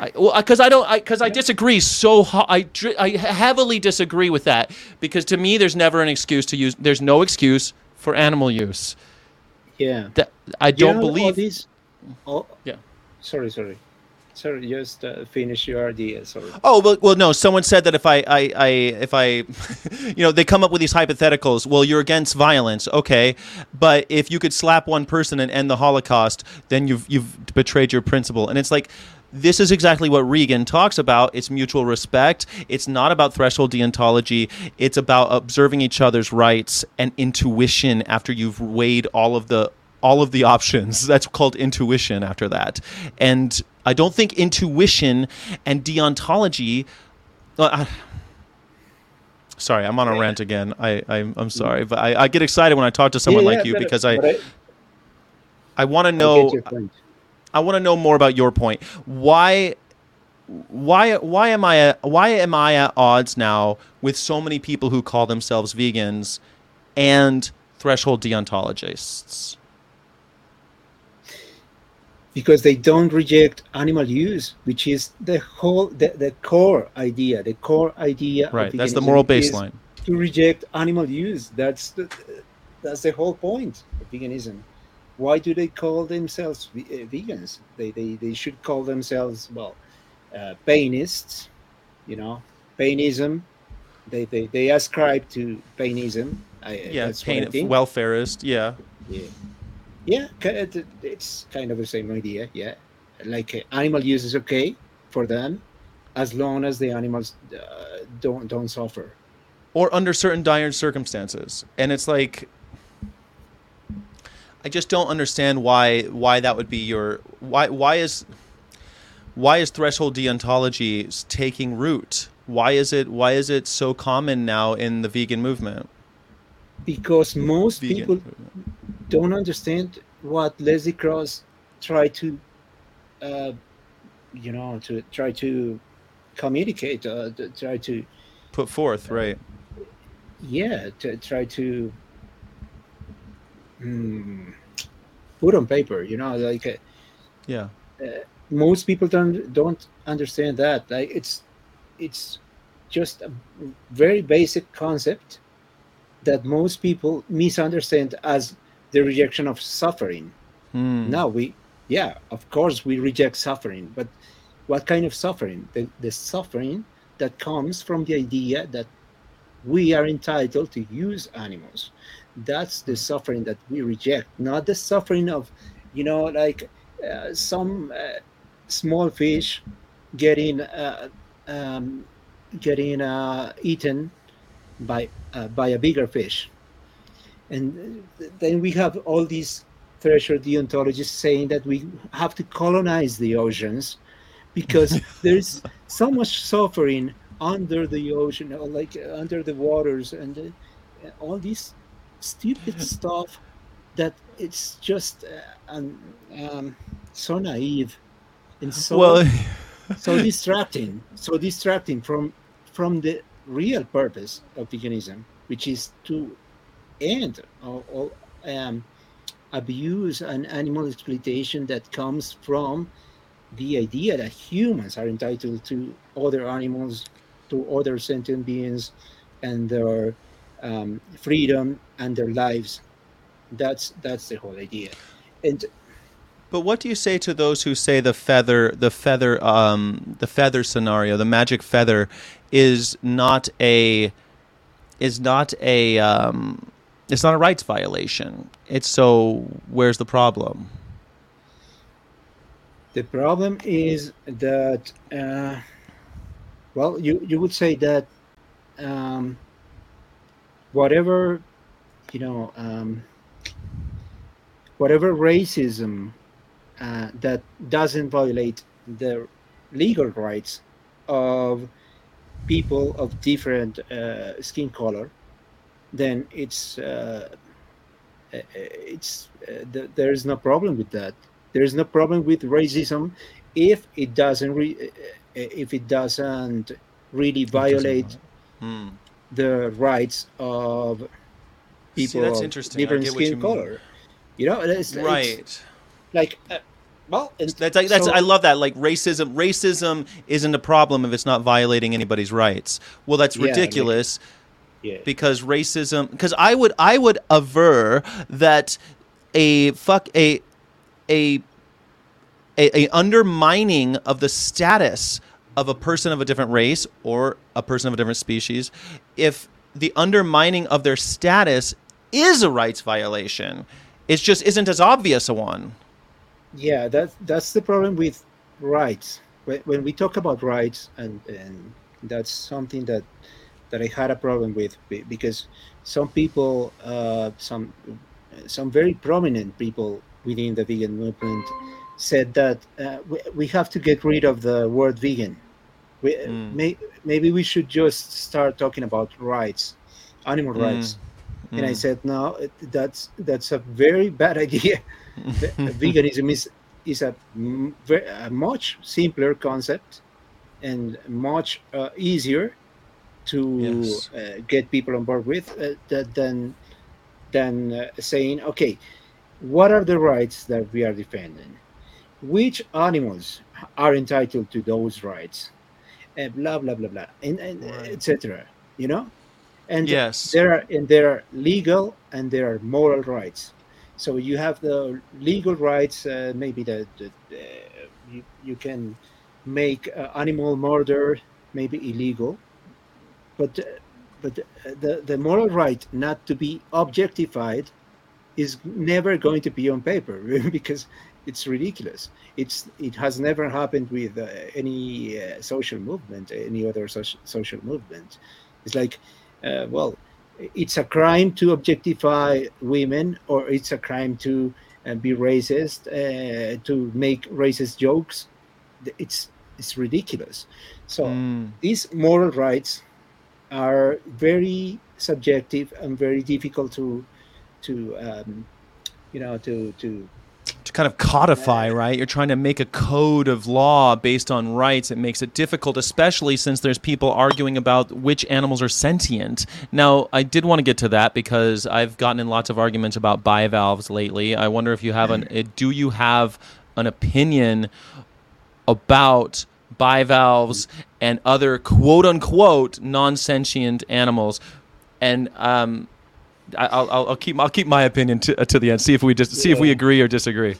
I, well, because I don't, because I, disagree so I, I heavily disagree with that because to me there's never an excuse to use. There's no excuse for animal use. yeah That I You don't know, all believe. these oh Yeah. sorry sorry sorry just uh, finish your idea sorry Oh well, well, no. Someone said that if I, I, I, if I, you know, they come up with these hypotheticals. Well, you're against violence, okay, but if you could slap one person and end the Holocaust, then you've you've betrayed your principle. And it's like, this is exactly what Regan talks about. It's mutual respect. It's not about threshold deontology. It's about observing each other's rights and intuition after you've weighed all of the all of the options. That's called intuition after that. And I don't think intuition and deontology. Uh, sorry, I'm on a rant again. I, I I'm sorry, but I, I get excited when I talk to someone Yeah, like you because I I, I want to know. I want to know more about your point. Why why why am I at, why am I at odds now with so many people who call themselves vegans and threshold deontologists? because they don't reject animal use, which is the whole the, the core idea. The core idea. of Right, that's the moral baseline. To reject animal use. That's the that's the whole point of veganism. Why do they call themselves ve- uh, vegans? They, they they should call themselves well, uh, painists. You know, painism. They they, they ascribe to painism. I, Yeah, that's pain, welfarist. Yeah, Yeah, yeah, it's kind of the same idea. Yeah, like uh, animal use is okay for them as long as the animals uh, don't don't suffer. or under certain dire circumstances. And it's like I just don't understand why why that would be your why why is why is threshold deontology taking root? Why is it why is it so common now in the vegan movement? because most Vegan people movement. don't understand what Leslie Cross tried to, uh, you know, to try to communicate, uh, to try to, put forth, right? yeah, to try to mm, put on paper. You know, like uh, Yeah. most people don't don't understand that. Like it's it's just a very basic concept that most people misunderstand as the rejection of suffering. Hmm. Now we, yeah, of course we reject suffering, but what kind of suffering? The, the suffering that comes from the idea that we are entitled to use animals. That's the suffering that we reject, not the suffering of, you know, like uh, some uh, small fish getting uh, um, getting uh, eaten by uh, by a bigger fish, and then we have all these threshold deontologists saying that we have to colonize the oceans because there's so much suffering under the ocean, or like under the waters, and uh, all this stupid stuff that it's just uh, um, um, so naive and so well, so distracting so distracting from from the real purpose of veganism which is to end all, all um, abuse and animal exploitation that comes from the idea that humans are entitled to other animals to other sentient beings and their um, freedom and their lives that's that's the whole idea and But what do you say to those who say the feather, the feather, um, the feather scenario, the magic feather, is not a, is not a, um, it's not a rights violation. It's so. Where's the problem? The problem is that, uh, well, you, you would say that um, whatever, you know, um, whatever racism uh, that doesn't violate the legal rights of people of different uh, skin color, then it's uh, uh, it's uh, th- there is no problem with that. There is no problem with racism if it doesn't re- uh, if it doesn't really violate Hmm. The rights of See, people that's of interesting. Different you skin mean. color. You know, it's, it's Right. like uh, well, That's like, that's so- I love that. Like racism, racism isn't a problem if it's not violating anybody's rights. Well, that's Yeah, like- ridiculous. yeah. because racism because i would i would aver that a fuck a a a, a undermining of the status of a person of a different race or a person of a different species if the undermining of their status is a rights violation it just isn't as obvious a one. Yeah that that's the problem with rights. When, when we talk about rights and and that's something that that i had a problem with because some people uh some some very prominent people within the vegan movement said that uh, we, we have to get rid of the word vegan we, Mm. may, maybe we should just start talking about rights animal Mm. rights and i Mm. said no that's that's a very bad idea veganism is is a, a much simpler concept and much uh, easier to Yes. uh, get people on board with uh, than than uh, saying okay what are the rights that we are defending which animals are entitled to those rights and blah blah blah blah and, and Right. etc you know and Yes. there are and there are legal and there are moral rights so you have the legal rights uh, maybe that that, uh, you, you can make uh, animal murder maybe illegal but uh, but uh, the the moral right not to be objectified is never going to be on paper because it's ridiculous it's it has never happened with uh, any uh, social movement any other social social movement it's like uh, well, it's a crime to objectify women, or it's a crime to uh, be racist, uh, to make racist jokes. It's it's ridiculous. So Mm. these moral rights are very subjective and very difficult to to um, you know to to to kind of codify, right? You're trying to make a code of law based on rights. It makes it difficult, especially since there's people arguing about which animals are sentient. Now, I did want to get to that because I've gotten in lots of arguments about bivalves lately. I wonder if you have an uh, do you have an opinion about bivalves and other quote unquote non sentient animals? And um, I'll, I'll, I'll keep I'll keep my opinion to, to the end. See if we just see if we agree or disagree.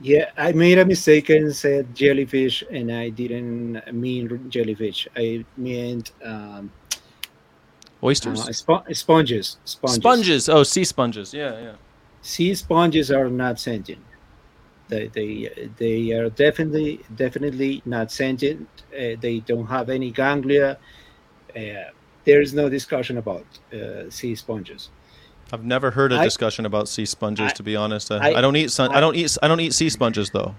Yeah, I made a mistake and said jellyfish, and I didn't mean jellyfish. I meant um, Oysters, uh, spo- sponges, sponges. sponges. Oh, sea sponges. Yeah, yeah. Sea sponges are not sentient. They they they are definitely definitely not sentient. Uh, they don't have any ganglia. Uh, there is no discussion about uh, sea sponges. I've never heard a I- discussion about sea sponges. I- to be honest, I, I, I- don't eat. Sun, I, don't eat. I don't eat sea sponges though.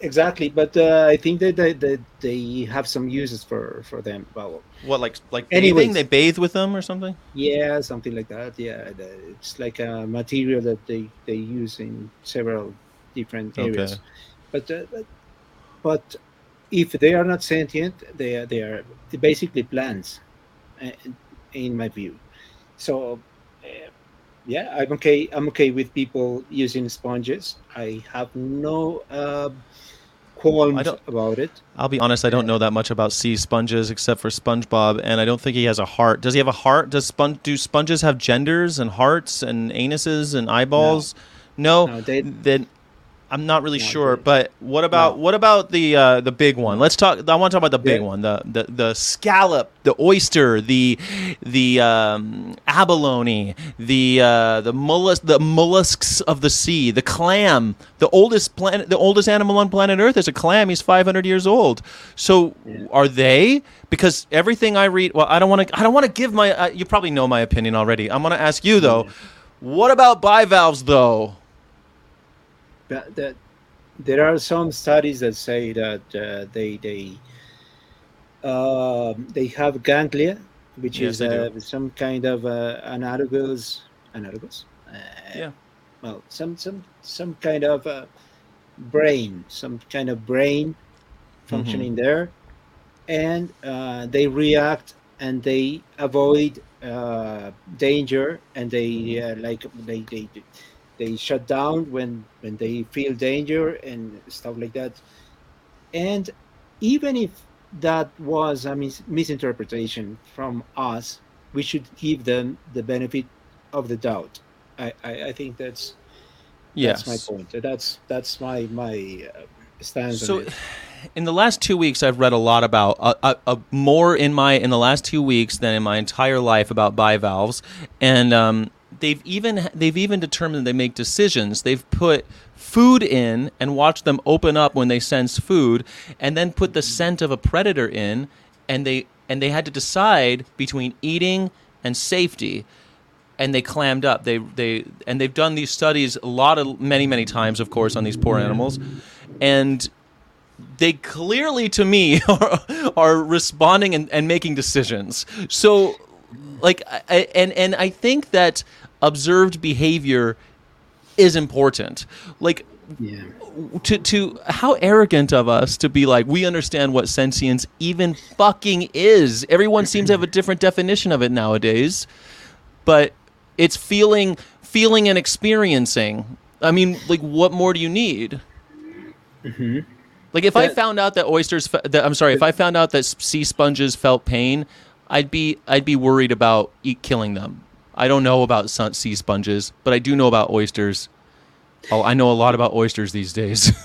Exactly, but uh, I think that they, that they have some uses for for them. Well, What like like Anyways. bathing? They bathe with them or something? Yeah, something like that. Yeah, it's like a material that they they use in several different Okay. areas. But, uh, but but if they are not sentient, they are they are basically plants, uh, in my view. So. Uh, yeah, I'm okay. I'm okay with people using sponges. I have no uh, qualms about it. I'll be honest. I don't know that much about sea sponges except for SpongeBob, and I don't think he has a heart. Does he have a heart? Does spon- do sponges have genders and hearts and anuses and eyeballs? No. No, they- then I'm not really sure. But what about what about the uh, the big one? Let's talk. I want to talk about the big Yeah. one. The, the the scallop, the oyster, the the um, abalone, the uh, the mollusk, the mollusks of the sea, the clam. The oldest planet, the oldest animal on planet Earth is a clam. He's 500 years old. So are they? Because everything I read, well, I don't want to. I don't want to give my. Uh, you probably know my opinion already. I'm going to ask you though. What about bivalves though? That, that there are some studies that say that uh, they they um they have ganglia, which Yes, is uh, some kind of uh, analogous analogous. Uh, Yeah. Well, some some some kind of uh, brain, some kind of brain functioning Mm-hmm. there, and uh, they react and they avoid uh, danger, and they uh, like they they they shut down when when they feel danger and stuff like that and even if that was a mis- misinterpretation from us we should give them the benefit of the doubt i i, I think that's Yes. that's my point that's that's my my uh, stance So, on it. in the last two weeks, I've read a lot about uh, uh, uh, more in my in the last two weeks than in my entire life about bivalves, and um, they've even they've even determined they make decisions. They've put food in and watched them open up when they sense food, and then put the scent of a predator in, and they and they had to decide between eating and safety and they clammed up. They they and they've done these studies a lot of many many times, of course, on these poor animals, and they clearly to me are, are responding and, and making decisions. So, like, I, and and I think that observed behavior is important. Like yeah to to how arrogant of us to be like we understand what sentience even fucking is. Everyone seems to have a different definition of it nowadays, but it's feeling feeling and experiencing. I mean, like what more do you need? Mm-hmm. Like if I found out that oysters, fe- that, I'm sorry, if I found out that sea sponges felt pain, I'd be I'd be worried about eat, killing them. I don't know about sun- sea sponges, but I do know about oysters. Oh, I know a lot about oysters these days.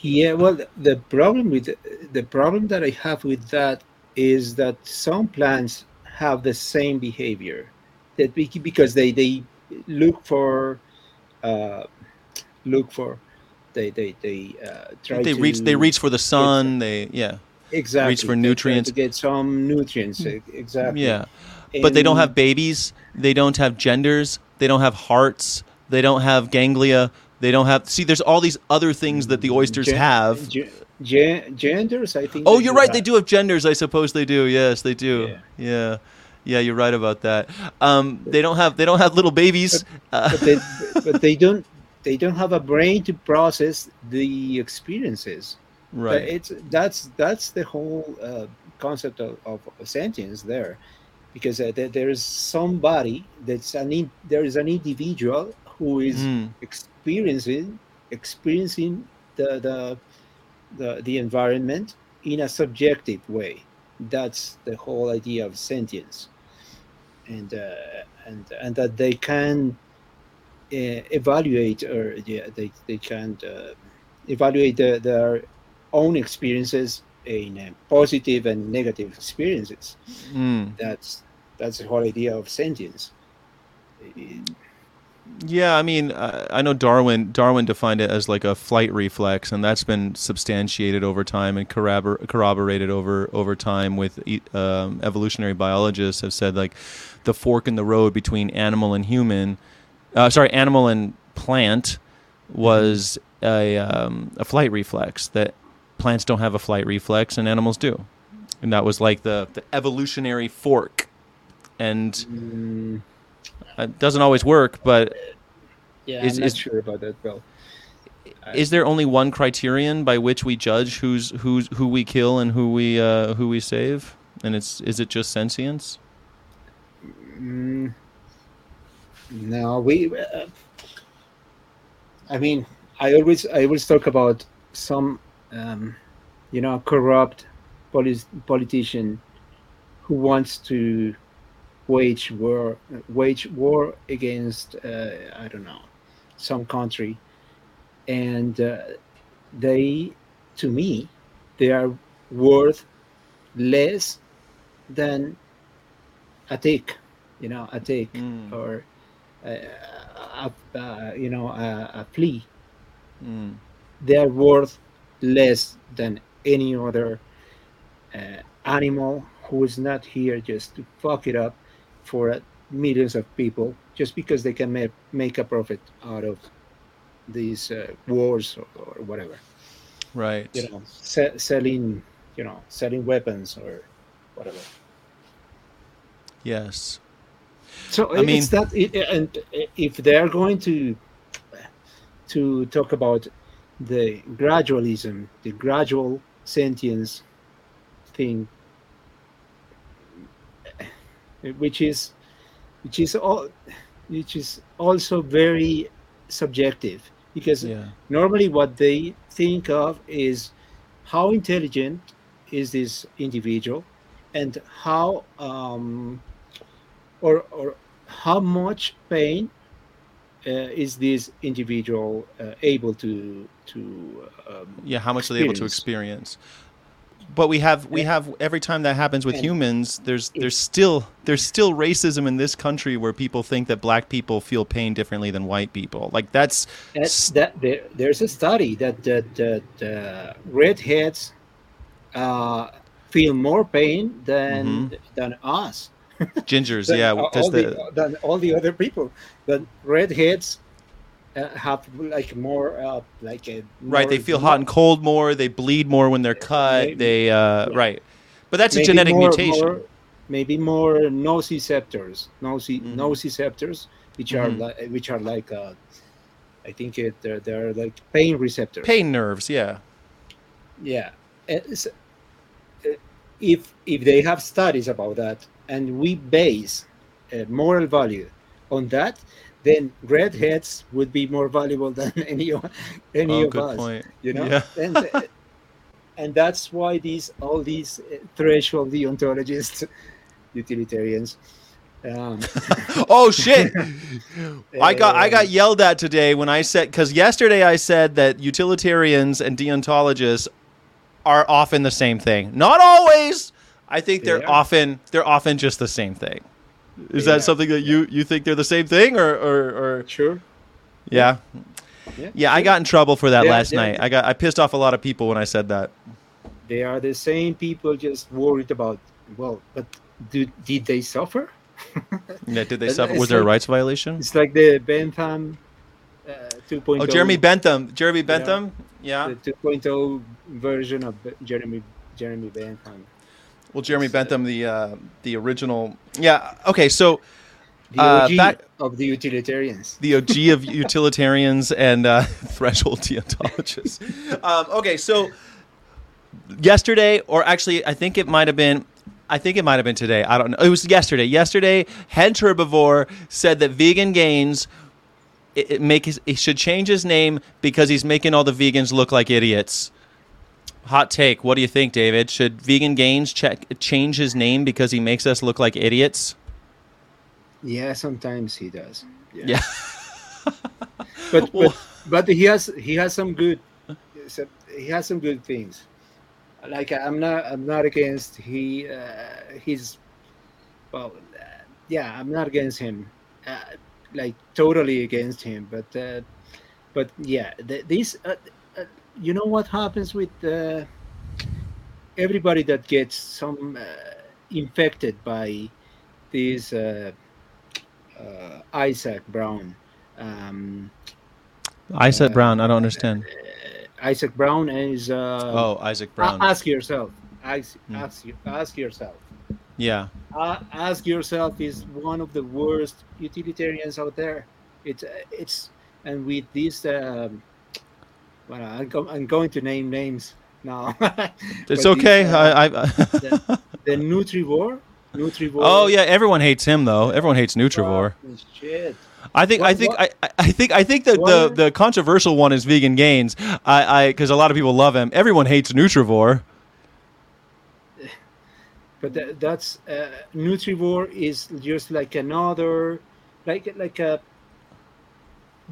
Yeah, well, the- problem with the problem that I have with that is that some plants have the same behavior that we, because they they look for uh, look for they they they uh, try they to reach they reach for the sun. They yeah. Exactly reach for nutrients. to get some nutrients. e- Exactly. Yeah. But they don't have babies. They don't have genders. They don't have hearts. They don't have ganglia. They don't have. See, there's all these other things that the oysters Gen- have. ge- gen- genders, I think. Oh, you're right. have. They do have genders. I suppose they do. Yes, they do. Yeah. Yeah. Yeah, you're right about that. Um, they don't have. They don't have little babies. Uh, but they, but they don't. They don't have a brain to process the experiences. But right. It's that's that's the whole uh, concept of, of sentience there, because uh, there, there is somebody that's an in, there is an individual who is Mm. experiencing experiencing the, the the the environment in a subjective way. That's the whole idea of sentience, and uh, and and that they can uh, evaluate or yeah they they can uh, evaluate the, their own experiences in uh, positive and negative experiences. Mm. That's that's the whole idea of sentience. Yeah, I mean, I know Darwin. Darwin defined it as like a flight reflex, and that's been substantiated over time and corrobor- corroborated over over time. With um, evolutionary biologists have said like the fork in the road between animal and human, uh, sorry, animal and plant, was a um, a flight reflex. That plants don't have a flight reflex, and animals do, and that was like the the evolutionary fork, and Mm, it doesn't always work, but yeah, Is- I'm not is- sure about that. Well, is there only one criterion by which we judge who's who's who we kill and who we uh, who we save? And it's is it just sentience? Mm, no, we. Uh, I mean, I always I always talk about some, um, you know, corrupt polit- politician who wants to wage war wage war against uh, I don't know some country, and uh, they, to me, they are worth less than a tick, you know, a tick Mm. or a, a, a, you know a, a flea. Mm. They are worth less than any other uh, animal who is not here just to fuck it up for uh, millions of people just because they can make, make a profit out of these uh, wars or, or whatever Right. you know se- selling you know selling weapons or whatever Yes. so I mean- that it, and if they're going to to talk about the gradualism the gradual sentience thing which is which is all which is also very subjective because Yeah. normally what they think of is how intelligent is this individual and how um, or or how much pain is this individual uh, able to to um, Yeah. How much are they able to experience. But we have we have every time that happens with humans. There's there's still there's still racism in this country where people think that black people feel pain differently than white people. Like that's That's, that there, there's a study that that, that uh, redheads uh, feel more pain than than us. Gingers. Yeah. all, the, the than all the other people. That redheads uh, have like more uh, like a right they more- feel hot and cold more. They bleed more when they're cut. Maybe- They uh, yeah. right. But that's a genetic more- mutation. more- maybe more nociceptors, noci- Mhm. nociceptors, which are Mhm. like which are like uh, I think it they're, they're like pain receptors. Pain nerves. Yeah. Yeah. It's- uh, if if they have studies about that, and we base uh, moral value on that, then redheads would be more valuable than any o- any Oh, of good us. point. You know, Yeah. and uh, and that's why these all these uh, threshold deontologists, utilitarians. Um, oh shit! I got I got yelled at today when I said because yesterday I said that utilitarians and deontologists are often the same thing. Not always. I think they're They often they're often just the same thing. Is They that something that you you think they're the same thing or or, or sure. yeah Yeah. yeah I got in trouble for that They're- last night. I got I pissed off a lot of people when I said that. they are the same people just worried about well, but do, did they suffer? Yeah, did they suffer? Was there a rights violation? It's like the Bentham uh, 2.0. Oh, Jeremy Bentham. Jeremy Bentham. Yeah. the 2.0 version of Jeremy Jeremy Bentham. Well, Jeremy Bentham, the uh, the original. Yeah. Okay. So The Uh, OG back- of the utilitarians. the OG of utilitarians and uh, threshold deontologists. Um, okay, so yesterday, or actually, I think it might have been. I think it might have been today. I don't know. It was yesterday. Yesterday, Head Herbivore said that Vegan Gains it, it make his, he should change his name because he's making all the vegans look like idiots. Hot take. What do you think, David? Should Vegan Gains check, change his name because he makes us look like idiots? Yeah, sometimes he does. Yeah. But but but he has he has some good he has some good things. Like I'm not I'm not against he uh, he's well uh, yeah I'm not against him uh, like totally against him but uh, but yeah the, this uh, uh, you know what happens with uh, everybody that gets some uh, infected by this uh, uh, Isaac Brown um, Isaac Brown. I don't understand. Isaac Brown is. Uh, Oh, Isaac Brown. ask yourself. Ask, Hmm. ask, ask yourself. Yeah. Uh, ask yourself is one of the worst utilitarians out there. It's uh, it's and with this. Um, well, I'm, go- I'm going to name names now. It's okay. these, uh, I, I, the, the Nutrivore. Nutrivore. oh yeah, everyone hates him though. Everyone hates Nutrivore. Fucking Shit. I think I think what- I, I think I think that the, What? the controversial one is vegan gains. I I because a lot of people love him. Everyone hates Nutrivore. but tha- that's uh, nutrivore is just like another like like a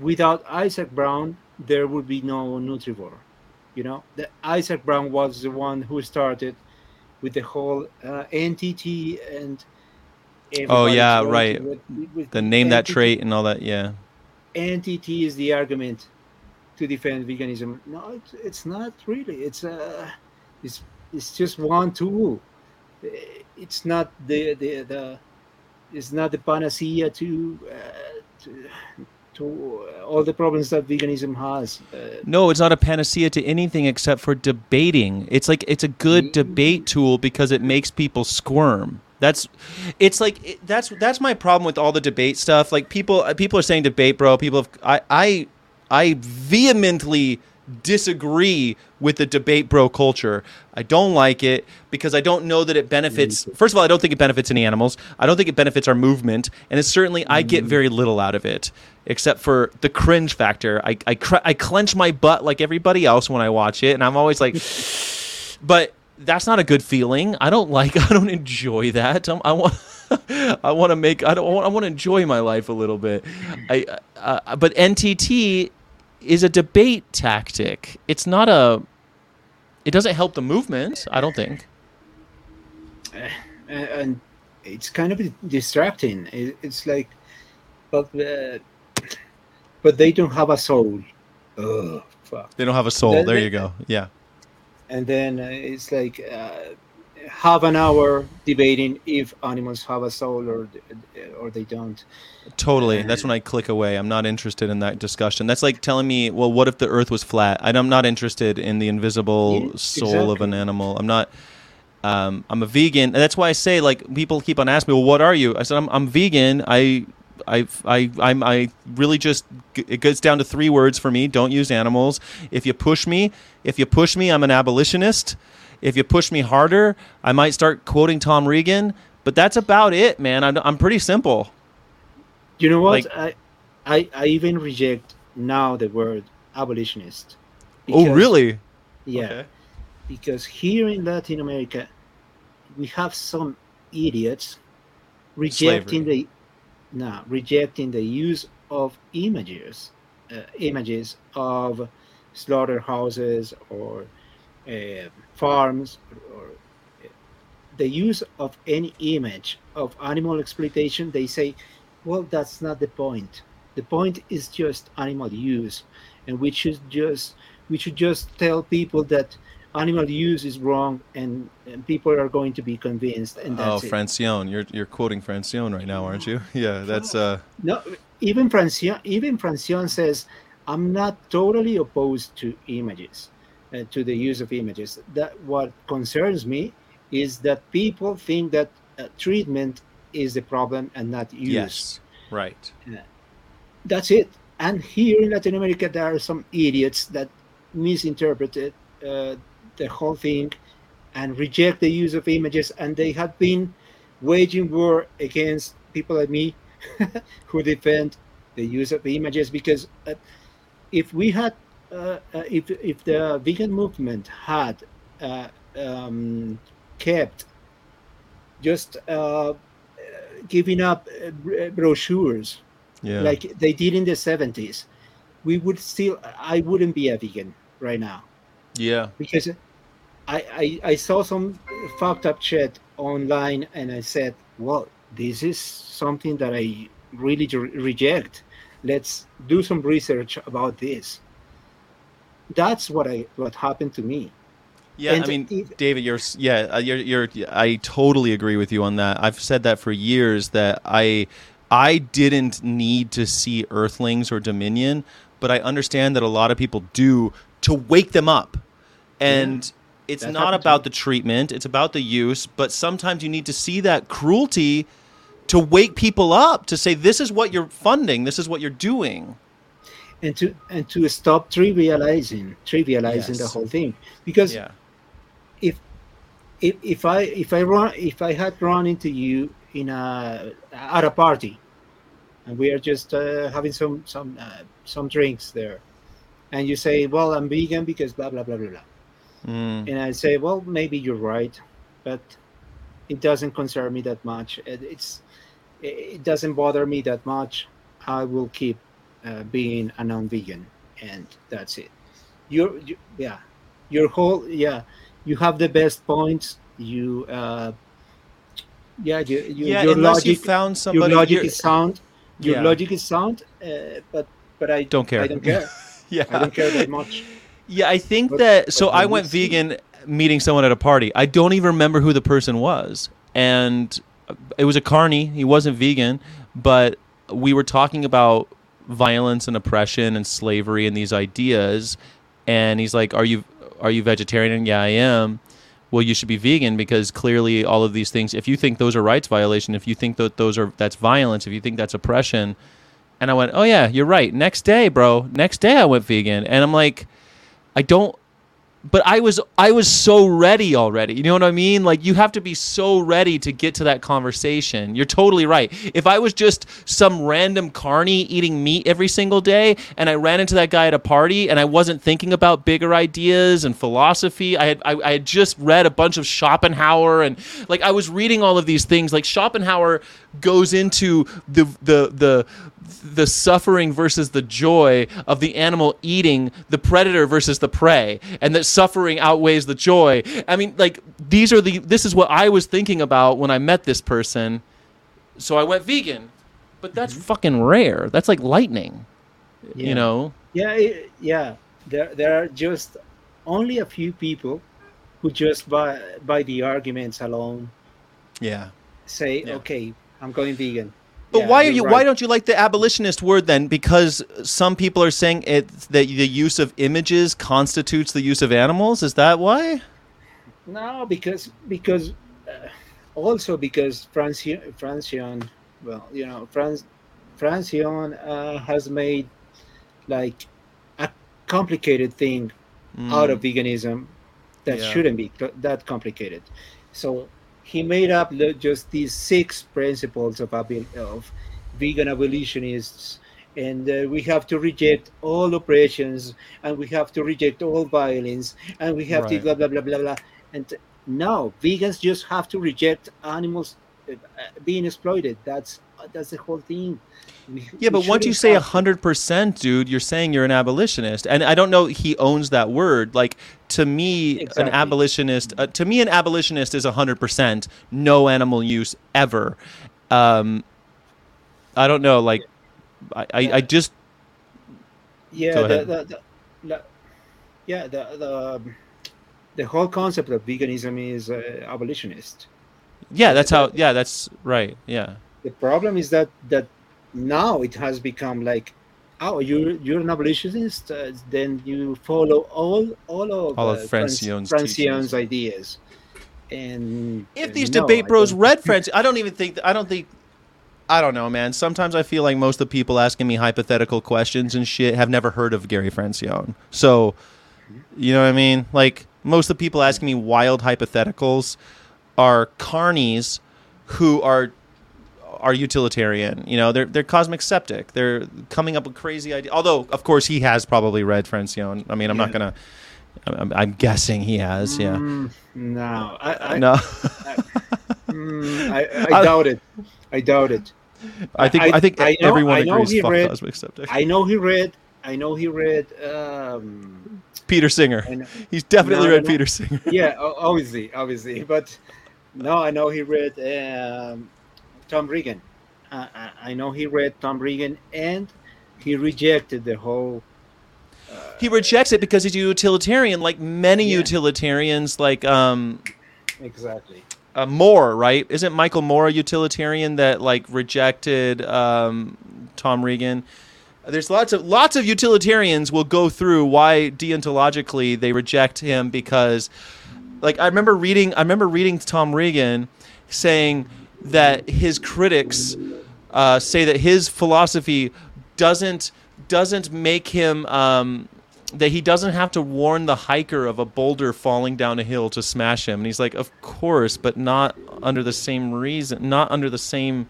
without isaac brown there would be no nutrivore you know the isaac brown was the one who started with the whole uh, ntt and Oh, yeah, right. with- with The name that trait and all that. Yeah. NTT is the argument to defend veganism. No, it's, it's not really. It's uh, it's it's just one tool. It's not the the, the it's not the panacea to uh, to, to all the problems that veganism has. Uh, No, it's not a panacea to anything except for debating. It's like it's a good Mm. debate tool because it makes people squirm. That's it's like it, that's that's my problem with all the debate stuff. Like people uh, people are saying debate, bro. People have I I I vehemently disagree with the debate bro culture. I don't like it because I don't know that it benefits. First of all, I don't think it benefits any animals. I don't think it benefits our movement, and it's certainly I get very little out of it, except for the cringe factor. I I, cr- I clench my butt like everybody else when I watch it, and I'm always like, but that's not a good feeling. I don't like. I don't enjoy that. I'm, I want. I want to make. I don't. I want to enjoy my life a little bit. I. Uh, but NTT is a debate tactic. It's not a. It doesn't help the movement. I don't think. and, and it's kind of distracting. It's like, but uh, but they don't have a soul. Oh fuck. They don't have a soul. Then There you go. Yeah. and then uh, it's like uh, half an hour debating if animals have a soul or or they don't. Totally. That's when I click away. I'm not interested in that discussion. That's like telling me, well, what if the earth was flat? I'm not interested in the invisible Yeah, soul of an animal. I'm not. Um, I'm a vegan, and that's why I say like people keep on asking me, well, what are you? I said I'm, I'm vegan. I. I, I, I'm, I really just, it gets down to three words for me. Don't use animals. If you push me, if you push me, I'm an abolitionist. If you push me harder, I might start quoting Tom Regan. But that's about it, man. I'm, I'm pretty simple. You know what? Like- I, I I even reject now the word abolitionist. oh, really? Yeah. Okay. because here in Latin America, we have some idiots rejecting the no rejecting the use of images, uh, images of slaughterhouses or uh, farms or uh, the use of any image of animal exploitation. They say, well, that's not the point. The point is just animal use, and we should just we should just tell people that animal use is wrong, and, and people are going to be convinced, and Oh, that's it. Francione, you're you're quoting Francione right now, aren't you? Yeah, that's uh No, even Francione, even Francione says, "I'm not totally opposed to images, to the use of images. That what concerns me is that people think that uh, treatment is the problem and not use. yes. Right. That's it. And here in Latin America, there are some idiots that misinterpreted uh, the whole thing and reject the use of images, and they have been waging war against people like me who defend the use of images because uh, if we had uh, uh, if if the vegan movement had uh, um, kept just uh, giving up uh, brochures Yeah. like they did in the 70s we would still i wouldn't be a vegan right now yeah. because I, I I saw some fucked up shit online, and I said, "Well, this is something that I really re- reject. Let's do some research about this." That's what I what happened to me. Yeah, I mean, if- David, you're yeah, uh, you're you're. I totally agree with you on that. I've said that for years that I I didn't need to see Earthlings or Dominion, but I understand that a lot of people do to wake them up, and it's That not about the treatment; it's about the use. But sometimes you need to see that cruelty to wake people up to say this is what you're funding, this is what you're doing. And to and to stop trivializing trivializing the whole thing because Yeah, if if if I if I run if I had run into you in a at a party, and we are just uh, having some some uh, some drinks there, and you say, "Well, I'm vegan because blah blah blah blah blah," Mm. and I say, "Well, maybe you're right, but it doesn't concern me that much. It, it's it doesn't bother me that much. I will keep being a non-vegan, and that's it. You're you, yeah, your whole yeah, you have the best points. You uh, yeah, you, you, yeah. your Unless you logic found your logic is sound. Your Yeah. logic is sound, uh, but but I Don't care. I don't care. yeah, I don't care that much. Yeah, I think But- that. So I went see- vegan meeting someone at a party. I don't even remember who the person was, and it was a carny. He wasn't vegan, but we were talking about violence and oppression and slavery and these ideas. And he's like, "Are you are you vegetarian?" Yeah, I am. Well, you should be vegan because clearly all of these things. If you think those are rights violation, if you think that those are that's violence, if you think that's oppression, and I went, "Oh yeah, you're right." Next day, bro. Next day, I went vegan, and I'm like, I don't but I was I was so ready already. You know what I mean? Like you have to be so ready to get to that conversation. You're totally right. If I was just some random carny eating meat every single day and I ran into that guy at a party and I wasn't thinking about bigger ideas and philosophy, I had I, I had just read a bunch of Schopenhauer and like I was reading all of these things. Like Schopenhauer goes into the the the the suffering versus the joy of the animal eating the predator versus the prey and that suffering outweighs the joy i mean like these are the this is what i was thinking about when i met this person so i went vegan but that's mm-hmm. fucking rare that's like lightning Yeah. you know Yeah, yeah. There, there are just only a few people who just by by the arguments alone yeah say, Yeah. "Okay, I'm going vegan." But Yeah, why are you're right. Why don't you like the abolitionist word then? Because some people are saying it that the use of images constitutes the use of animals. Is that why? No, because because uh, also because Francione, Francione, well, you know, Franz, Francione uh, has made like a complicated thing out of veganism that Mm. Yeah. shouldn't be that complicated. So he made up just these six principles of of vegan abolitionists, and uh, we have to reject all oppressions, and we have to reject all violence, and we have to Right. blah blah blah blah blah. And now vegans just have to reject animals uh, uh, being exploited. That's that's the whole thing. Yeah, but once you say have hundred percent, dude, you're saying you're an abolitionist, and I don't know he owns that word. Like to me, an abolitionist, uh, to me, an abolitionist is hundred percent no animal use ever. Um, I don't know, like I, I, I just yeah the, the, the, the- yeah the the um, the whole concept of veganism is uh, abolitionist. Yeah, that's how. Yeah, that's right. Yeah. The problem is that that now it has become like, oh, you're you're an abolitionist, uh, then you follow all all of All of uh, Francione's Francione's ideas. And If uh, these no, debate bros don't- read French, I don't even think. I don't think. I don't know, man. Sometimes I feel like most of the people asking me hypothetical questions and shit have never heard of Gary Francione. So, you know what I mean? Like most of the people asking me wild hypotheticals are carnies who are are utilitarian. You know, they're they're cosmic septic. They're coming up with crazy ideas. Although, of course, he has probably read Francione. I mean, I'm not gonna. I'm, I'm guessing he has. Yeah. Mm, no, I, I, No. mm, I, I doubt it. I doubt it. I think I, I- think I know- everyone I agrees. Fuck read- cosmic septic. I know he read. I know he read. Um, Peter Singer. Know- He's definitely No, read no. Peter Singer. yeah, obviously, obviously, but no, I know he read um, Tom Regan. I, I, I know he read Tom Regan, and he rejected the whole. He rejects it because he's a utilitarian, like many Yeah. utilitarians, like um, Exactly. uh, Moore, right? Isn't Michael Moore a utilitarian that like rejected um, Tom Regan? There's lots of lots of utilitarians will go through why deontologically they reject him because, like, I remember reading I remember reading Tom Regan saying that his critics uh, say that his philosophy doesn't doesn't make him um, that he doesn't have to warn the hiker of a boulder falling down a hill to smash him. And he's like, of course, but not under the same reason, not under the same.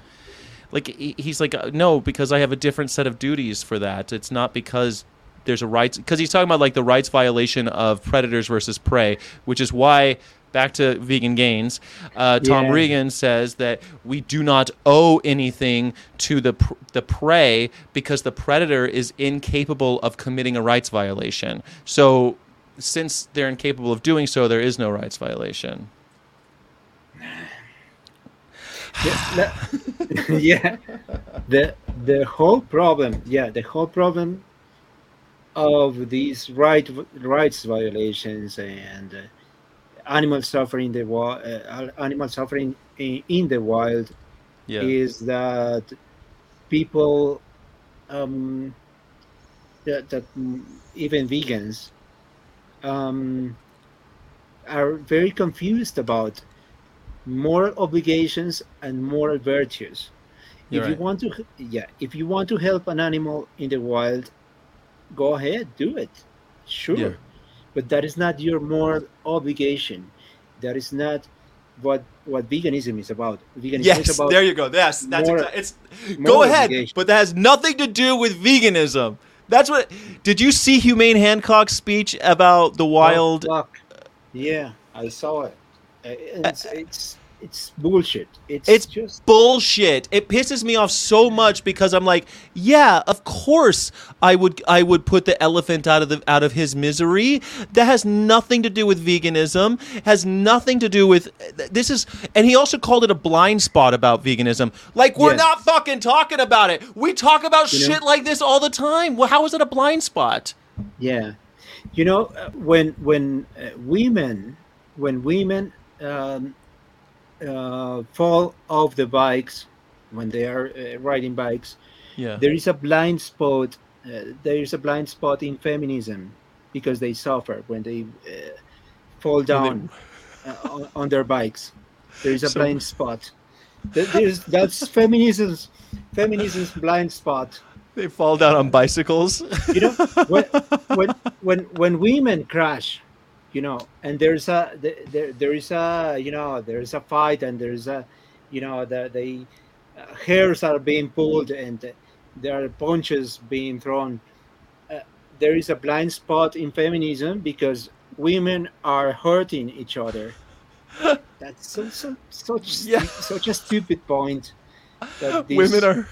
Like he's like, uh, no, because I have a different set of duties for that. It's not because there's a rights because he's talking about like the rights violation of predators versus prey, which is why back to vegan gains. Uh, Tom Yeah. Regan says that we do not owe anything to the pr- the prey because the predator is incapable of committing a rights violation. So since they're incapable of doing so, there is no rights violation. yeah, le- yeah. the the whole problem yeah the whole problem of these right rights violations and uh, animal suffering in the wild uh, animal suffering in, in the wild Yeah. is that people um that, that even vegans um are very confused about moral obligations and moral virtues You're if right. you want to yeah if you want to help an animal in the wild go ahead do it sure Yeah. But that is not your moral obligation that is not what what veganism is about veganism is Yes, about there you go. Yes, that's more- exactly. It's go ahead, obligation. but that has nothing to do with veganism. That's what. Did you see Humane Hancock's speech about the wild? Oh, yeah i saw it Uh, it's it's it's bullshit it's It's just bullshit. It pisses me off so much because I'm like, yeah, of course I would I would put the elephant out of the out of his misery. That has nothing to do with veganism. Has nothing to do with this is and he also called it a blind spot about veganism. Like we're Yes. not fucking talking about it. We talk about You know? shit like this all the time. Well, how is it a blind spot? Yeah, you know uh, when when uh, women when women um, uh, fall off the bikes when they are uh, riding bikes, Yeah. there is a blind spot. Uh, there is a blind spot in feminism because they suffer when they uh, fall down uh, on, on their bikes. There is a So- blind spot. There- There's, that's feminism's feminism's blind spot They fall down on bicycles. you know when when when when women crash you know and there's a there there is a you know there's a fight and there's a you know the the uh, hairs are being pulled and there are punches being thrown. Uh, there is a blind spot in feminism because women are hurting each other. That's so, so such Yeah. such a stupid point that this- Women are,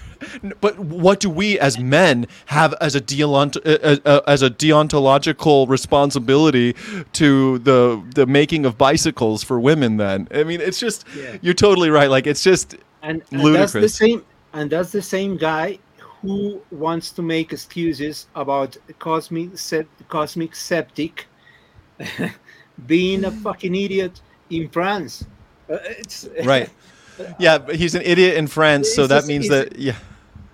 but what do we as men have as a deont- uh, uh, as a deontological responsibility to the the making of bicycles for women? Then I mean, it's just Yeah. you're totally right. Like it's just and, and that's the same and that's the same guy who wants to make excuses about cosmic sep- cosmic septic being a fucking idiot in France. Uh, it's Right. Yeah, but he's an idiot in France, so that means that yeah.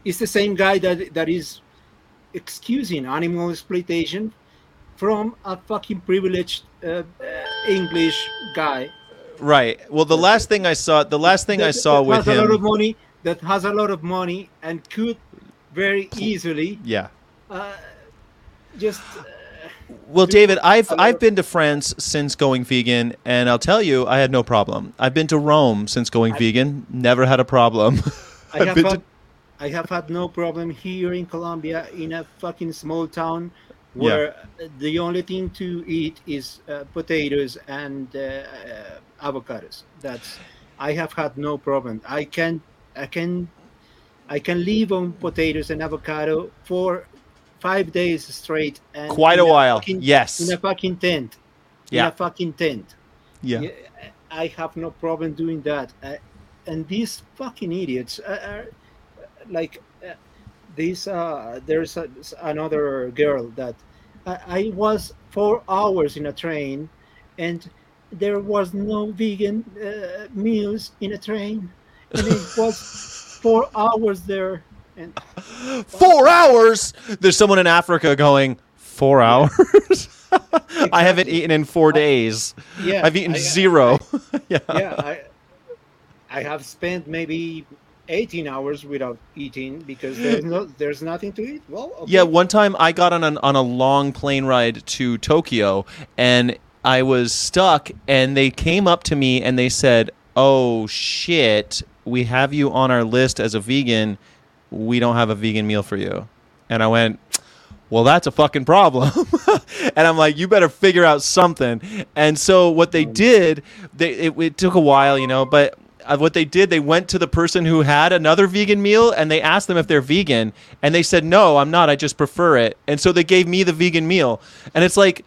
It's the same guy that that is excusing animal exploitation from a fucking privileged uh, English guy. Right. Well, the last thing I saw, the last thing I that- saw that with has a lot of money that has a lot of money and could very easily yeah. uh, just uh, Well, David, I've I've been to France since going vegan, and I'll tell you, I had no problem. I've been to Rome since going vegan, never had a problem. I I've had to- I have had no problem here in Colombia in a fucking small town where the only thing to eat is uh, potatoes and uh, uh, avocados. That's I have had no problem. I can I can I can live on potatoes and avocado for five days straight and Quite a while. fucking- Yes. in a fucking tent. Yeah. In a fucking tent. Yeah. Yeah, I have no problem doing that. Uh, and these fucking idiots are, are like uh, this. Uh, there's a, another girl that I, I was four hours in a train, and there was no vegan uh, meals in a train, and it was four hours there. And Four hours. There's someone in Africa going four hours. I haven't eaten in four days. yeah, I've eaten I- zero. yeah. yeah, I, I have spent maybe 18 hours without eating because there's no there's nothing to eat. Well, okay. Yeah, one time I got on an, on a long plane ride to Tokyo and I was stuck and they came up to me and they said, "Oh shit, we have you on our list as a vegan. We don't have a vegan meal for you." And I went, well, that's a fucking problem. and I'm like, you better figure out something. And so what they did, they it, it took a while, you know, but uh, what they did, they went to the person who had another vegan meal and they asked them if they're vegan, and they said, no, I'm not. I just prefer it. And so they gave me the vegan meal, and it's like.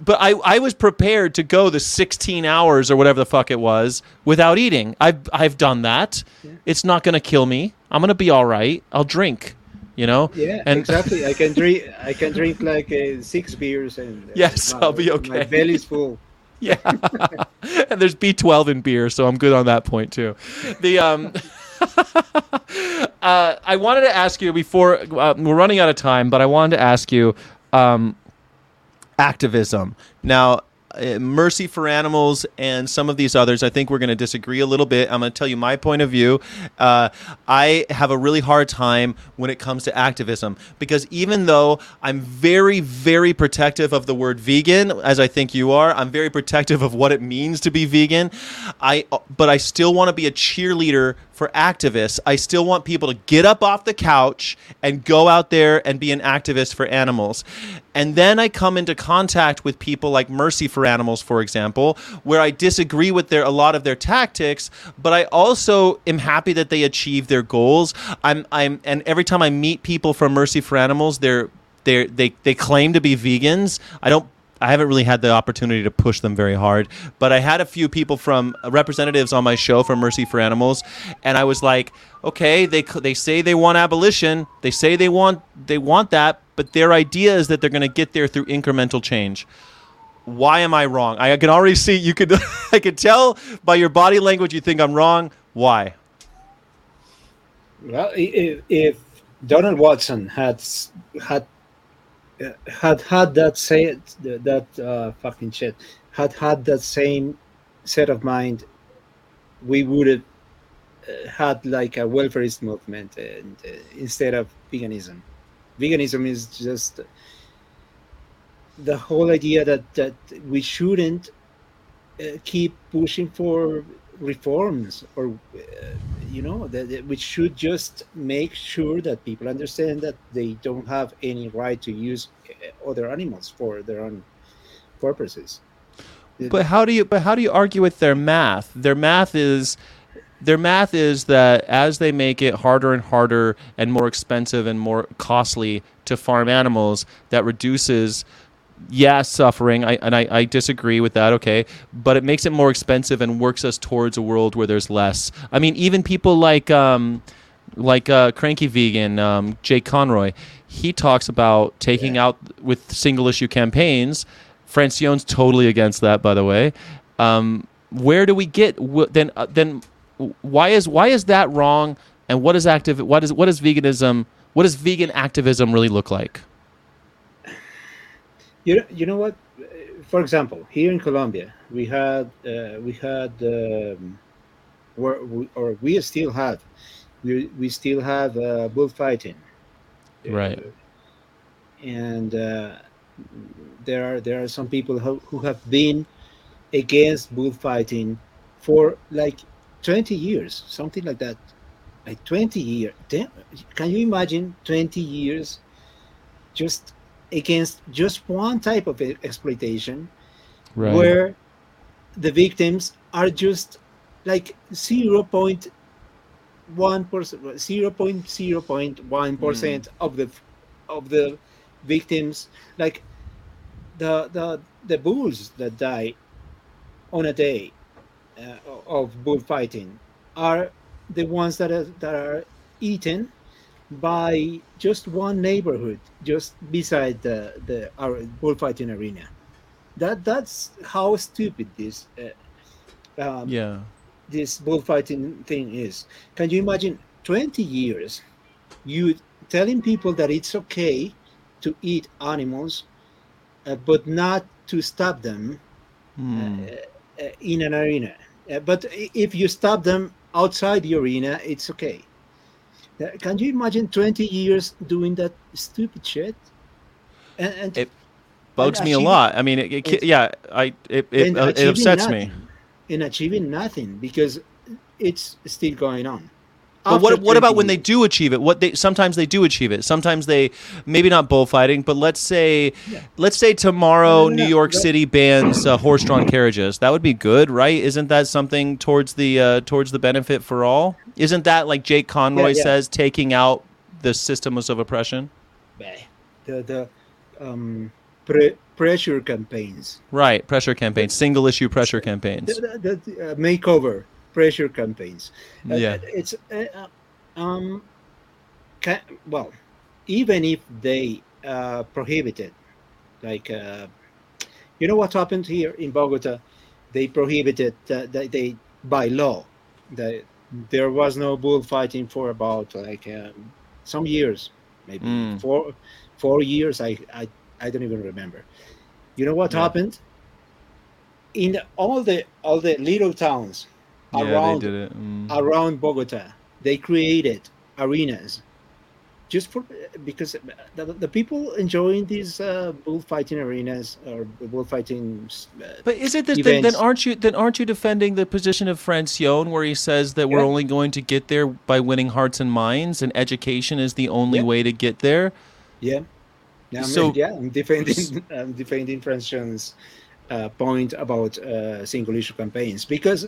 But I, I was prepared to go the 16 hours or whatever the fuck it was without eating. I've, I've done that. It's not going to kill me. I'm going to be all right. I'll drink, you know? Yeah, And- exactly. I can drink. I can drink like uh, six beers and uh, Yes, my- I'll be okay. My belly's full. Yeah, and there's B12 in beer, so I'm good on that point too. The um, uh, I wanted to ask you before uh, we're running out of time, but I wanted to ask you um, activism. Now, uh, Mercy for Animals and some of these others, I think we're going to disagree a little bit. I'm going to tell you my point of view. Uh, I have a really hard time when it comes to activism because even though I'm very, very protective of the word vegan, as I think you are, I'm very protective of what it means to be vegan. I, but I still want to be a cheerleader for activists. I still want people to get up off the couch and go out there and be an activist for animals. And then I come into contact with people like Mercy for Animals, for example, where I disagree with their a lot of their tactics, but I also am happy that they achieve their goals. I'm I'm and every time I meet people from Mercy for Animals, they're they they they claim to be vegans. I don't I haven't really had the opportunity to push them very hard, but I had a few people from uh, representatives on my show from Mercy for Animals, and I was like, okay, they they say they want abolition, they say they want they want that, but their idea is that they're going to get there through incremental change. Why am I wrong? I can already see you could I could tell by your body language you think I'm wrong. Why? Well, if, if Donald Watson had had uh, had had that say that uh, fucking shit had had that same set of mind, we would have uh, had like a welfarist movement and uh, instead of veganism. Veganism is just the whole idea that that we shouldn't uh, keep pushing for reforms or uh, you know that, that we should just make sure that people understand that they don't have any right to use uh, other animals for their own purposes But how do you but how do you argue with their math? Their math is their math is that as they make it harder and harder and more expensive and more costly to farm animals, that reduces yeah, suffering. I, and I, I disagree with that, okay. But it makes it more expensive and works us towards a world where there's less. I mean, even people like um, like uh, cranky vegan um, Jake Conroy, he talks about taking out with single issue campaigns Francione's totally against that, by the way. Um, where do we get wh- then? Uh, then why is why is that wrong? And what is active? What is what is veganism? What does vegan activism really look like? You know, you know what? For example, here in Colombia, we had uh, we had um, we, or we still have we, we still have uh, bullfighting, Right. Uh, and uh, there are there are some people who, who have been against bullfighting for like 20 years, something like that. Like 20 years. Can you imagine 20 years just against just one type of exploitation Right. where the victims are just like 0.1 percent 0.0.1 percent of the of the victims like the the the bulls that die on a day uh, of bullfighting are the ones that are that are eaten by just one neighborhood just beside the the our bullfighting arena that that's how stupid this uh, um, Yeah. this bullfighting thing is. Can you imagine 20 years you telling people that it's okay to eat animals, uh, but not to stop them Hmm. uh, in an arena? Uh, but if you stop them outside the arena, it's okay. Uh, Can you imagine 20 years doing that stupid shit? And, and It bugs me a lot. I mean, it, it, and- yeah, I it it, uh, it upsets me. nothing. In achieving nothing because it's still going on. But what what about when they do achieve it? What they sometimes they do achieve it. Sometimes they maybe not bullfighting, but let's say let's say tomorrow No, no, New no, York City bans uh, horse-drawn carriages. That would be good, right? Isn't that something towards the uh, towards the benefit for all? Isn't that like Jake Conroy Yeah, yeah. says, taking out the systems of oppression? the the um, pre- pressure campaigns, Right, pressure campaigns, single issue pressure campaigns. the, the, the, uh, makeover pressure campaigns. Uh, Yeah. it's uh, uh, um, ca well, even if they uh, prohibited, like uh, you know what happened here in Bogota, they prohibited uh, they, they by law that there was no bullfighting for about like um, some years, maybe Mm. four four years. I, I I don't even remember. You know what Yeah. happened? In all the all the little towns around they did it. Mm. around Bogota, they created arenas just for because the, the people enjoying these uh, bullfighting arenas or bullfighting. Uh, But is it this, then, then aren't you then aren't you defending the position of Francione where he says that we're only going to get there by winning hearts and minds and education is the only Yeah. way to get there? yeah, yeah, I'm, So- yeah, I'm defending I'm defending Francione's uh, point about uh, single issue campaigns because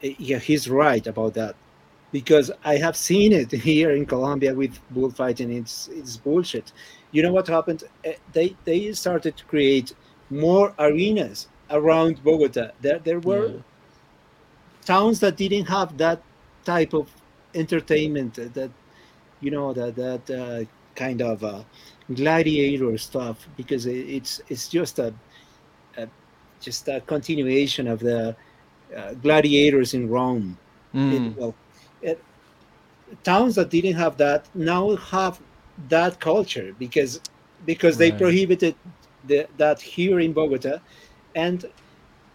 yeah, he's right about that. Because I have seen it here in Colombia with bullfighting. It's it's bullshit. You know what happened? Uh, They they started to create more arenas around Bogota. There there were Yeah. towns that didn't have that type of entertainment. uh, That you know that that uh, kind of uh, gladiator stuff because it, it's it's just a, a just a continuation of the uh, gladiators in Rome. Mm. It- well, it, towns that didn't have that now have that culture because because they prohibited the, that here in Bogota, and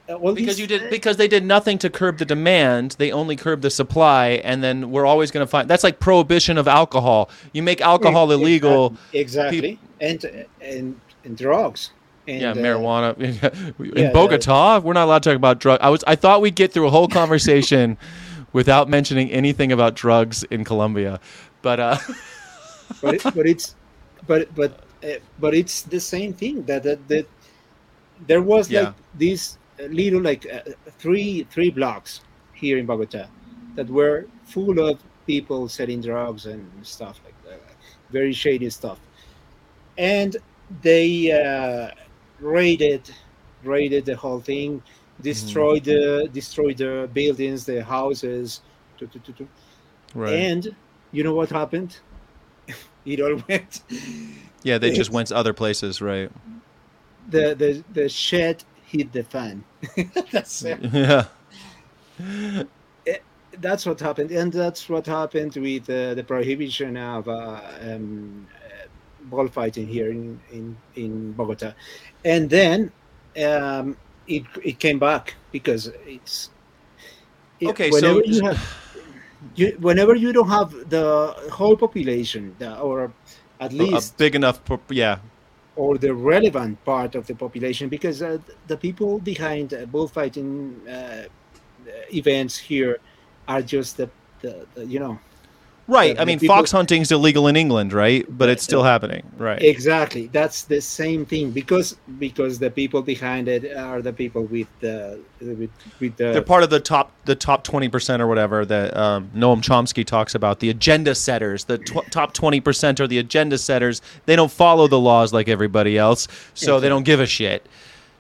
uh, all because you did because they did nothing to curb the demand they only curbed the supply and then we're always going to find that's like prohibition of alcohol you make alcohol Exactly, illegal exactly, and and and drugs. And, yeah uh, marijuana. In yeah, bogota we're not allowed to talk about drug i was i thought we'd get through a whole conversation without mentioning anything about drugs in colombia. But uh but it, but it's but but uh, but it's the same thing that that, that there was Yeah. like these uh, little like uh, three three blocks here in Bogota that were full of people selling drugs and stuff like that, very shady stuff, and they uh, raided raided the whole thing, destroyed the destroyed the buildings, the houses, tu. and you know what happened? it all went yeah they just went to other places right the the the shed hit the fan. that's it. Yeah. that's what happened, and that's what happened with uh, the prohibition of uh, um, bullfighting here in, in in Bogota, and then um, it it came back because it's it- Okay, whenever so- you have you, whenever you don't have the whole population the, or at least A big enough. Yeah. or the relevant part of the population because uh, the people behind uh, bullfighting uh, events here are just the, the, the you know Right. I mean, people- fox is illegal in England, right? But it's still happening. Right. exactly that's the same thing because because the people behind it are the people with the with, with the They're part of the top the top twenty percent or whatever that um, Noam Chomsky talks about. The agenda setters, the tw- top twenty percent are the agenda setters. They don't follow the laws like everybody else, so they don't give a shit.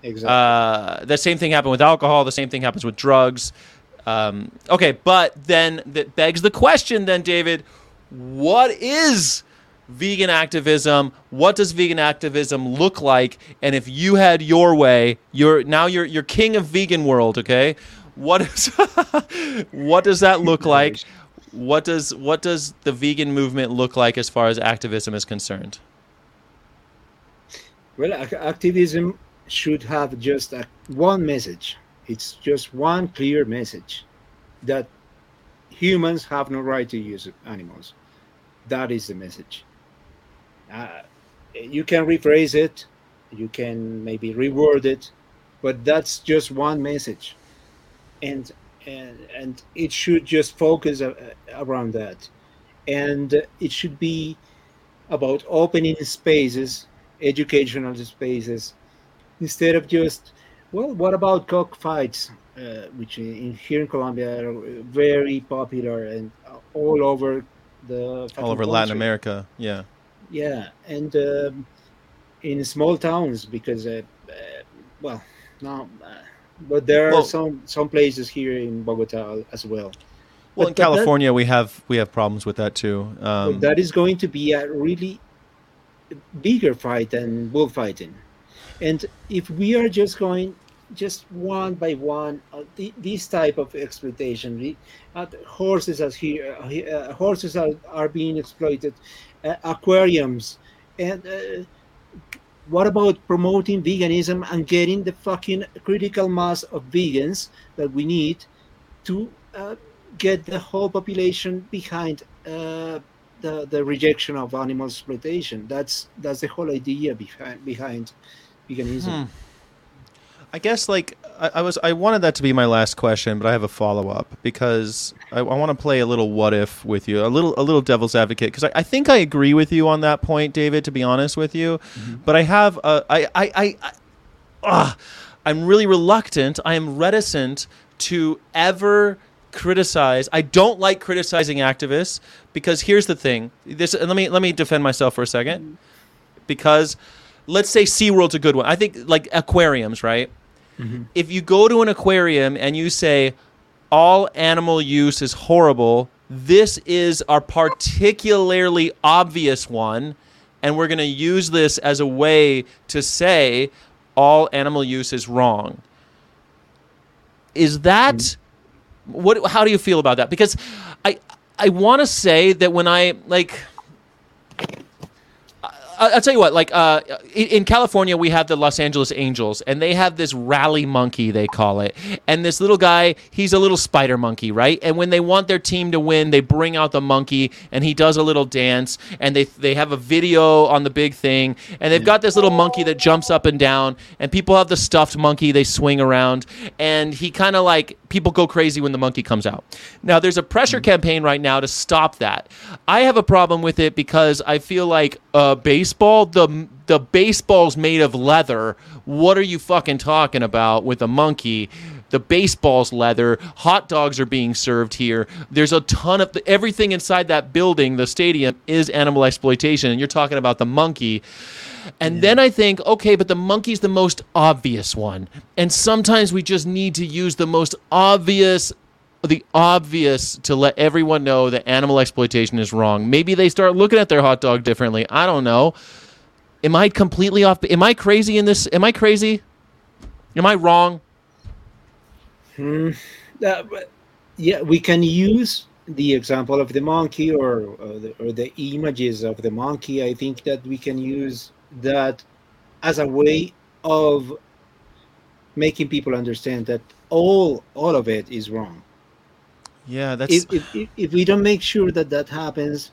exactly Uh, the same thing happened with alcohol. The same thing happens with drugs. Um, okay, but then that begs the question, then David, what is vegan activism? What does vegan activism look like? And if you had your way, you're now you're you're king of vegan world. Okay, what is what does that look like? What does what does the vegan movement look like as far as activism is concerned? well activism should have just a, one message it's just one clear message that humans have no right to use animals. That is the message. Uh, you can rephrase it you can maybe reword it but that's just one message. And and and it should just focus a, around that. And it should be about opening spaces educational spaces instead of just well what about cockfights uh, which in, here in colombia are very popular and all over the All over Latin. America, yeah. yeah and um, in small towns because uh, uh, well no uh, but there are Well- some some places here in bogota as well Well, But- in but that- California, we have we have problems with that too. Um, that is going to be a really bigger fight than bullfighting. And if we are just going just one by one, uh, the, this type of exploitation, the, uh, horses as here, uh, uh, horses are, are being exploited, uh, aquariums, and uh, what about promoting veganism and getting the fucking critical mass of vegans that we need to get the whole population behind the the rejection of animal exploitation. That's that's the whole idea behind behind veganism. Hmm. I guess like I, I was I wanted that to be my last question, but I have a follow up because I, I want to play a little what if with you, a little a little devil's advocate because I, I think I agree with you on that point, David. To be honest with you, but I have a, I I I. I ah, I'm really reluctant. I am reticent to ever criticize. I don't like criticizing activists because here's the thing. This and let me let me defend myself for a second. Because let's say SeaWorld's a good one. I think like aquariums, right? Mm-hmm. If you go to an aquarium and you say all animal use is horrible, this is our particularly obvious one and we're going to use this as a way to say all animal use is wrong. Is that mm-hmm. what how do you feel about that? Because I I want to say that when I like I'll tell you what. Like uh, in, California, we have the Los Angeles Angels, and they have this rally monkey they call it. And this little guy, he's a little spider monkey, right? And when they want their team to win, they bring out the monkey, and he does a little dance. And they they have a video on the big thing, and they've got this little monkey that jumps up and down. And people have the stuffed monkey they swing around, and he kind of like people go crazy when the monkey comes out. Now there's a pressure campaign right now to stop that. I have a problem with it because I feel like uh, baseball, the the baseball's made of leather. What are you fucking talking about with a monkey? The baseball's leather. Hot dogs are being served here. There's a ton of everything inside that building, the stadium, is animal exploitation. And you're talking about the monkey. And then I think, okay, but the monkey's the most obvious one. And sometimes we just need to use the most obvious the obvious to let everyone know that animal exploitation is wrong. Maybe they start looking at their hot dog differently. I don't know. Am I completely off? Am I crazy in this? Am I crazy? Am I wrong? Uh, but yeah, we can use the example of the monkey or or the, or the images of the monkey. I think that we can use that as a way of making people understand that all all of it is wrong. Yeah, that's If, if, if- if we don't make sure that that happens,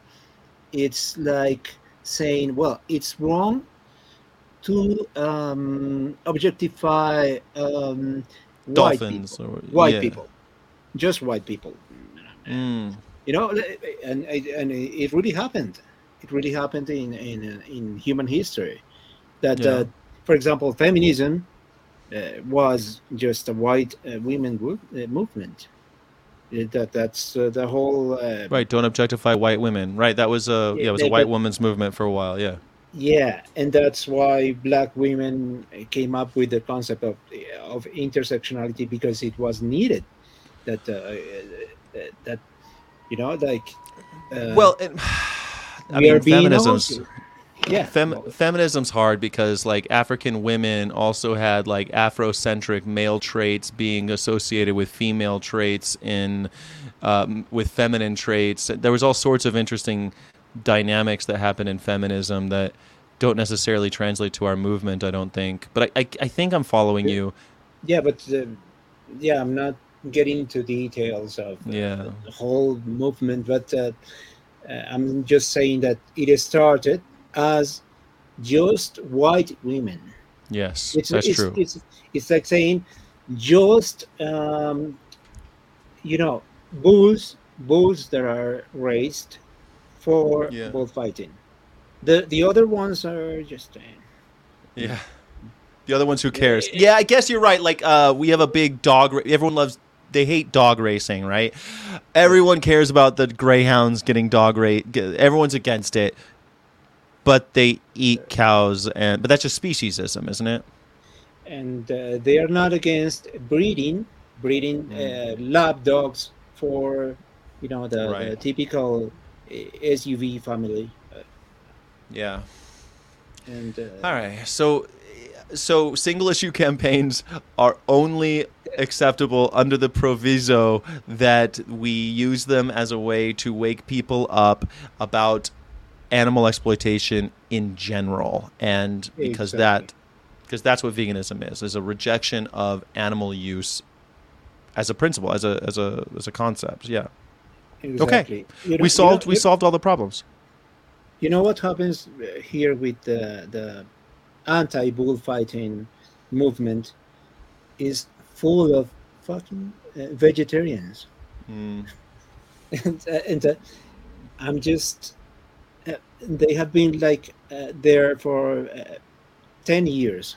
it's like saying, well, it's wrong to um, objectify um, white people or white yeah. people, just white people. Mm, You know, and and it really happened. It really happened in in in human history. That, Yeah. uh, for example, feminism uh, was just a white uh, women wo- uh, movement. Uh, That that's uh, the whole. Uh, right. Don't objectify white women. Right. That was a yeah. It was a white woman's movement for a while. Yeah. Yeah, and that's why black women came up with the concept of of intersectionality because it was needed. That uh, that you know, like. Uh, well, it, I we mean, feminism's yeah, fem, feminism's hard because like African women also had like Afrocentric male traits being associated with female traits in um, with feminine traits. There was all sorts of interesting dynamics that happen in feminism that don't necessarily translate to our movement. I don't think, but I I, I think I'm following you. yeah, but uh, yeah, I'm not getting into details of uh, Yeah. the whole movement, but uh, uh, I'm just saying that it started as just white women. Yes, It's that's it's, true. It's it's like saying just um, you know bulls bulls that are raised for Yeah. bullfighting. The the other ones are just. Uh, Yeah. The other ones, who cares? Yeah, I guess you're right. Like, uh, we have a big dog. Ra- everyone loves. They hate dog racing, right? Everyone cares about the greyhounds getting dog race. Everyone's against it, but they eat cows, and but that's just speciesism, isn't it? and uh, they are not against breeding breeding uh, lab dogs for you know the, the typical SUV family Yeah. and uh, All right. So, so single issue campaigns are only acceptable under the proviso that we use them as a way to wake people up about animal exploitation in general, and because that, because that's what veganism is: is a rejection of animal use as a principle, as a as a as a concept. Yeah. Exactly. You know- we you solved know- we solved all the problems. you know what happens uh, here with the the anti-bullfighting movement is full of fucking uh, vegetarians Mm. and, uh, and uh, I'm just uh, they have been like uh, there for uh, 10 years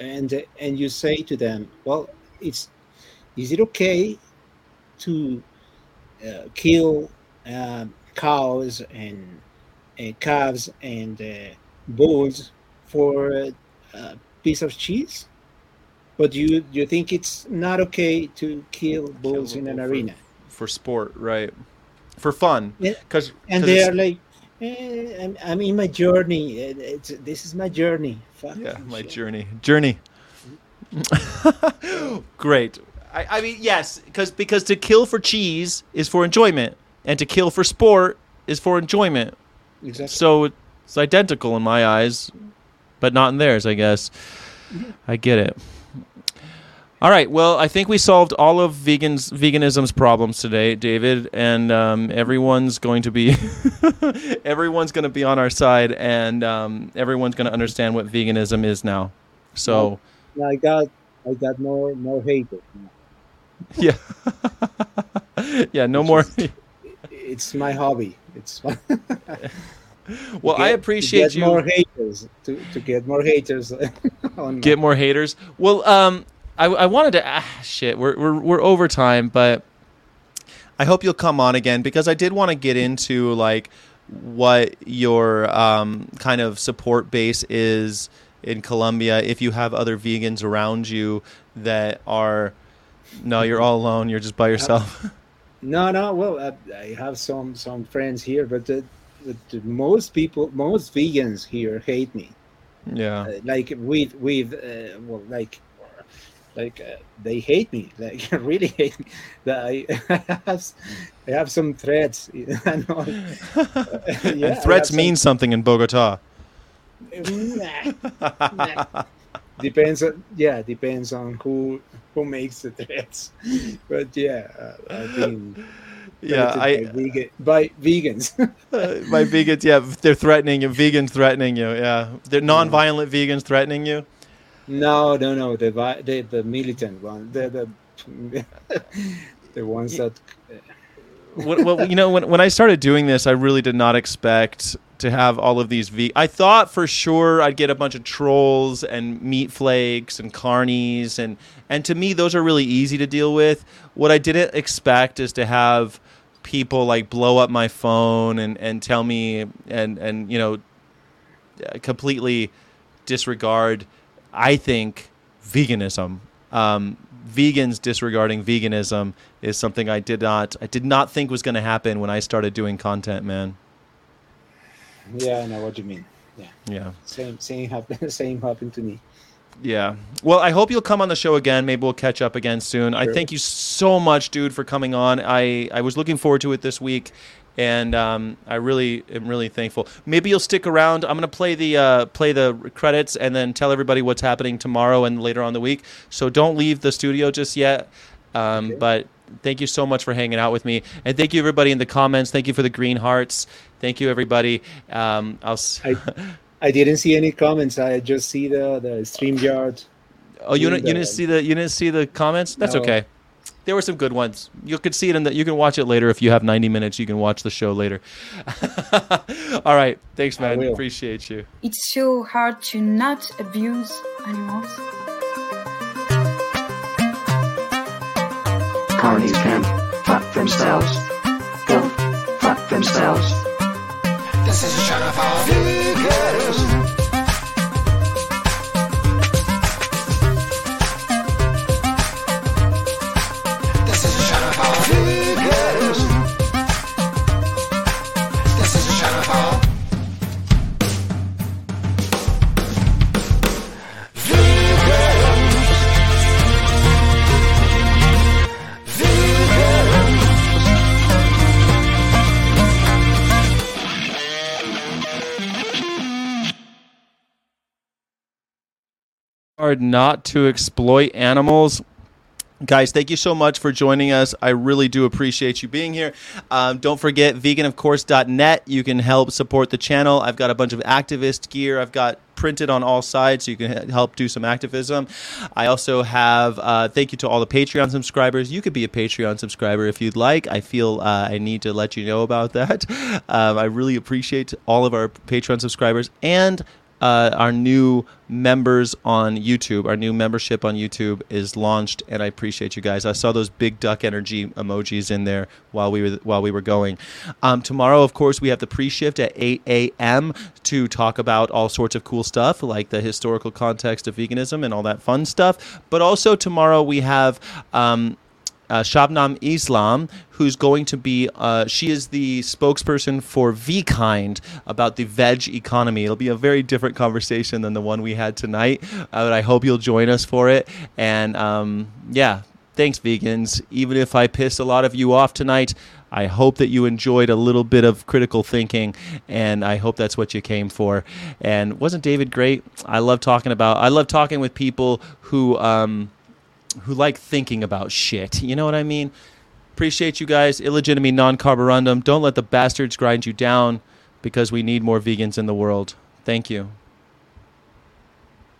and uh, and you say to them well it's is it okay to uh, kill um, cows and uh, calves and uh, bulls for a, a piece of cheese but you you think it's not okay to kill bulls a in an for- arena for sport, right? For fun, Yeah, because and they are like eh, I'm, I'm in my journey it's, this is my journey Fuck yeah, my shit. journey, journey. Great. I, I mean, yes, because because to kill for cheese is for enjoyment, and to kill for sport is for enjoyment. exactly So it's identical in my eyes, but not in theirs, I guess. I get it. All right. Well, I think we solved all of vegans veganism's problems today, David, and um, everyone's going to be everyone's going to be on our side, and um, everyone's going to understand what veganism is now. So, i got i got more more haters now. yeah, yeah. No more. it's my hobby it's my, Well, I get- to appreciate get you. more haters to, to get more haters on get more haters. Well, um, I, I wanted to. Ah, shit, we're we're we're over time, but I hope you'll come on again because I did want to get into like what your um kind of support base is in Colombia. If you have other vegans around you that are, no, you're all alone. You're just by yourself. No, no. Well, I, I have some some friends here, but uh, the most people, most vegans here hate me. Yeah. Uh, like with with uh, well, like like uh, they hate me. Like really hate me. That I, have I have some threats. and all. and Yeah, I threats mean some- something in Bogota. Nah, nah. Depends on yeah depends on who who makes the threats but yeah uh, i've been Yeah, I by, vegan, by vegans uh, my vegans. Yeah, they're threatening you. Vegans threatening you. Yeah, they're non-violent vegans threatening you. no no no the the, the militant one the the the ones that well, you know, when, when I started doing this, I really did not expect to have all of these. Ve- I thought for sure I'd get a bunch of trolls and meat flakes and carnies, and and to me those are really easy to deal with. What I didn't expect is to have people like blow up my phone and and tell me and and you know completely disregard. I think veganism. Um, vegans disregarding veganism is something I did not I did not think was going to happen when I started doing content, man. Yeah i know what you mean yeah Yeah. same same happened same happened to me Yeah. Well, I hope you'll come on the show again. Maybe we'll catch up again soon. I thank you so much, dude, for coming on. I, I was looking forward to it this week, and um, I really am really thankful. Maybe you'll stick around. I'm gonna play the uh, play the credits and then tell everybody what's happening tomorrow and later on the week. So don't leave the studio just yet. Um, Okay. But thank you so much for hanging out with me, and thank you everybody in the comments. Thank you for the green hearts. Thank you everybody. Um, I'll. s- i i didn't see any comments i just see the the streamyard Oh, you didn't, you didn't see the you didn't see the comments? That's No. okay. There were some good ones. You could see it in the. You can watch it later if you have 90 minutes. You can watch the show later. All right, thanks, man. will. Appreciate you. It's so hard to not abuse animals. Carnies can fuck themselves. They'll fuck themselves. This is a shot of all vegans. Hard not to exploit animals. Guys, thank you so much for joining us. I really do appreciate you being here. Um, don't forget veganofcourse.net. You can help support the channel. I've got a bunch of activist gear. I've got printed on all sides so you can help do some activism. I also have, uh, thank you to all the Patreon subscribers. You could be a Patreon subscriber if you'd like. I feel uh, I need to let you know about that. Um, I really appreciate all of our Patreon subscribers and uh, our new members on YouTube. Our new membership on YouTube is launched, and I appreciate you guys. I saw those big duck energy emojis in there while we were while we were going. Um, tomorrow, of course, we have the pre-shift at 8 a.m. to talk about all sorts of cool stuff like the historical context of veganism and all that fun stuff. But also tomorrow we have. Um, uh, Shabnam Islam, who's going to be, uh, she is the spokesperson for VKind about the veg economy. It'll be a very different conversation than the one we had tonight, uh, but I hope you'll join us for it. And um, yeah, thanks, vegans. Even if I pissed a lot of you off tonight, I hope that you enjoyed a little bit of critical thinking, and I hope that's what you came for. And wasn't David great? I love talking about. I love talking with people who. Um, who like thinking about shit. You know what I mean? Appreciate you guys. Illegitimi non carborundum. Don't let the bastards grind you down because we need more vegans in the world. Thank you.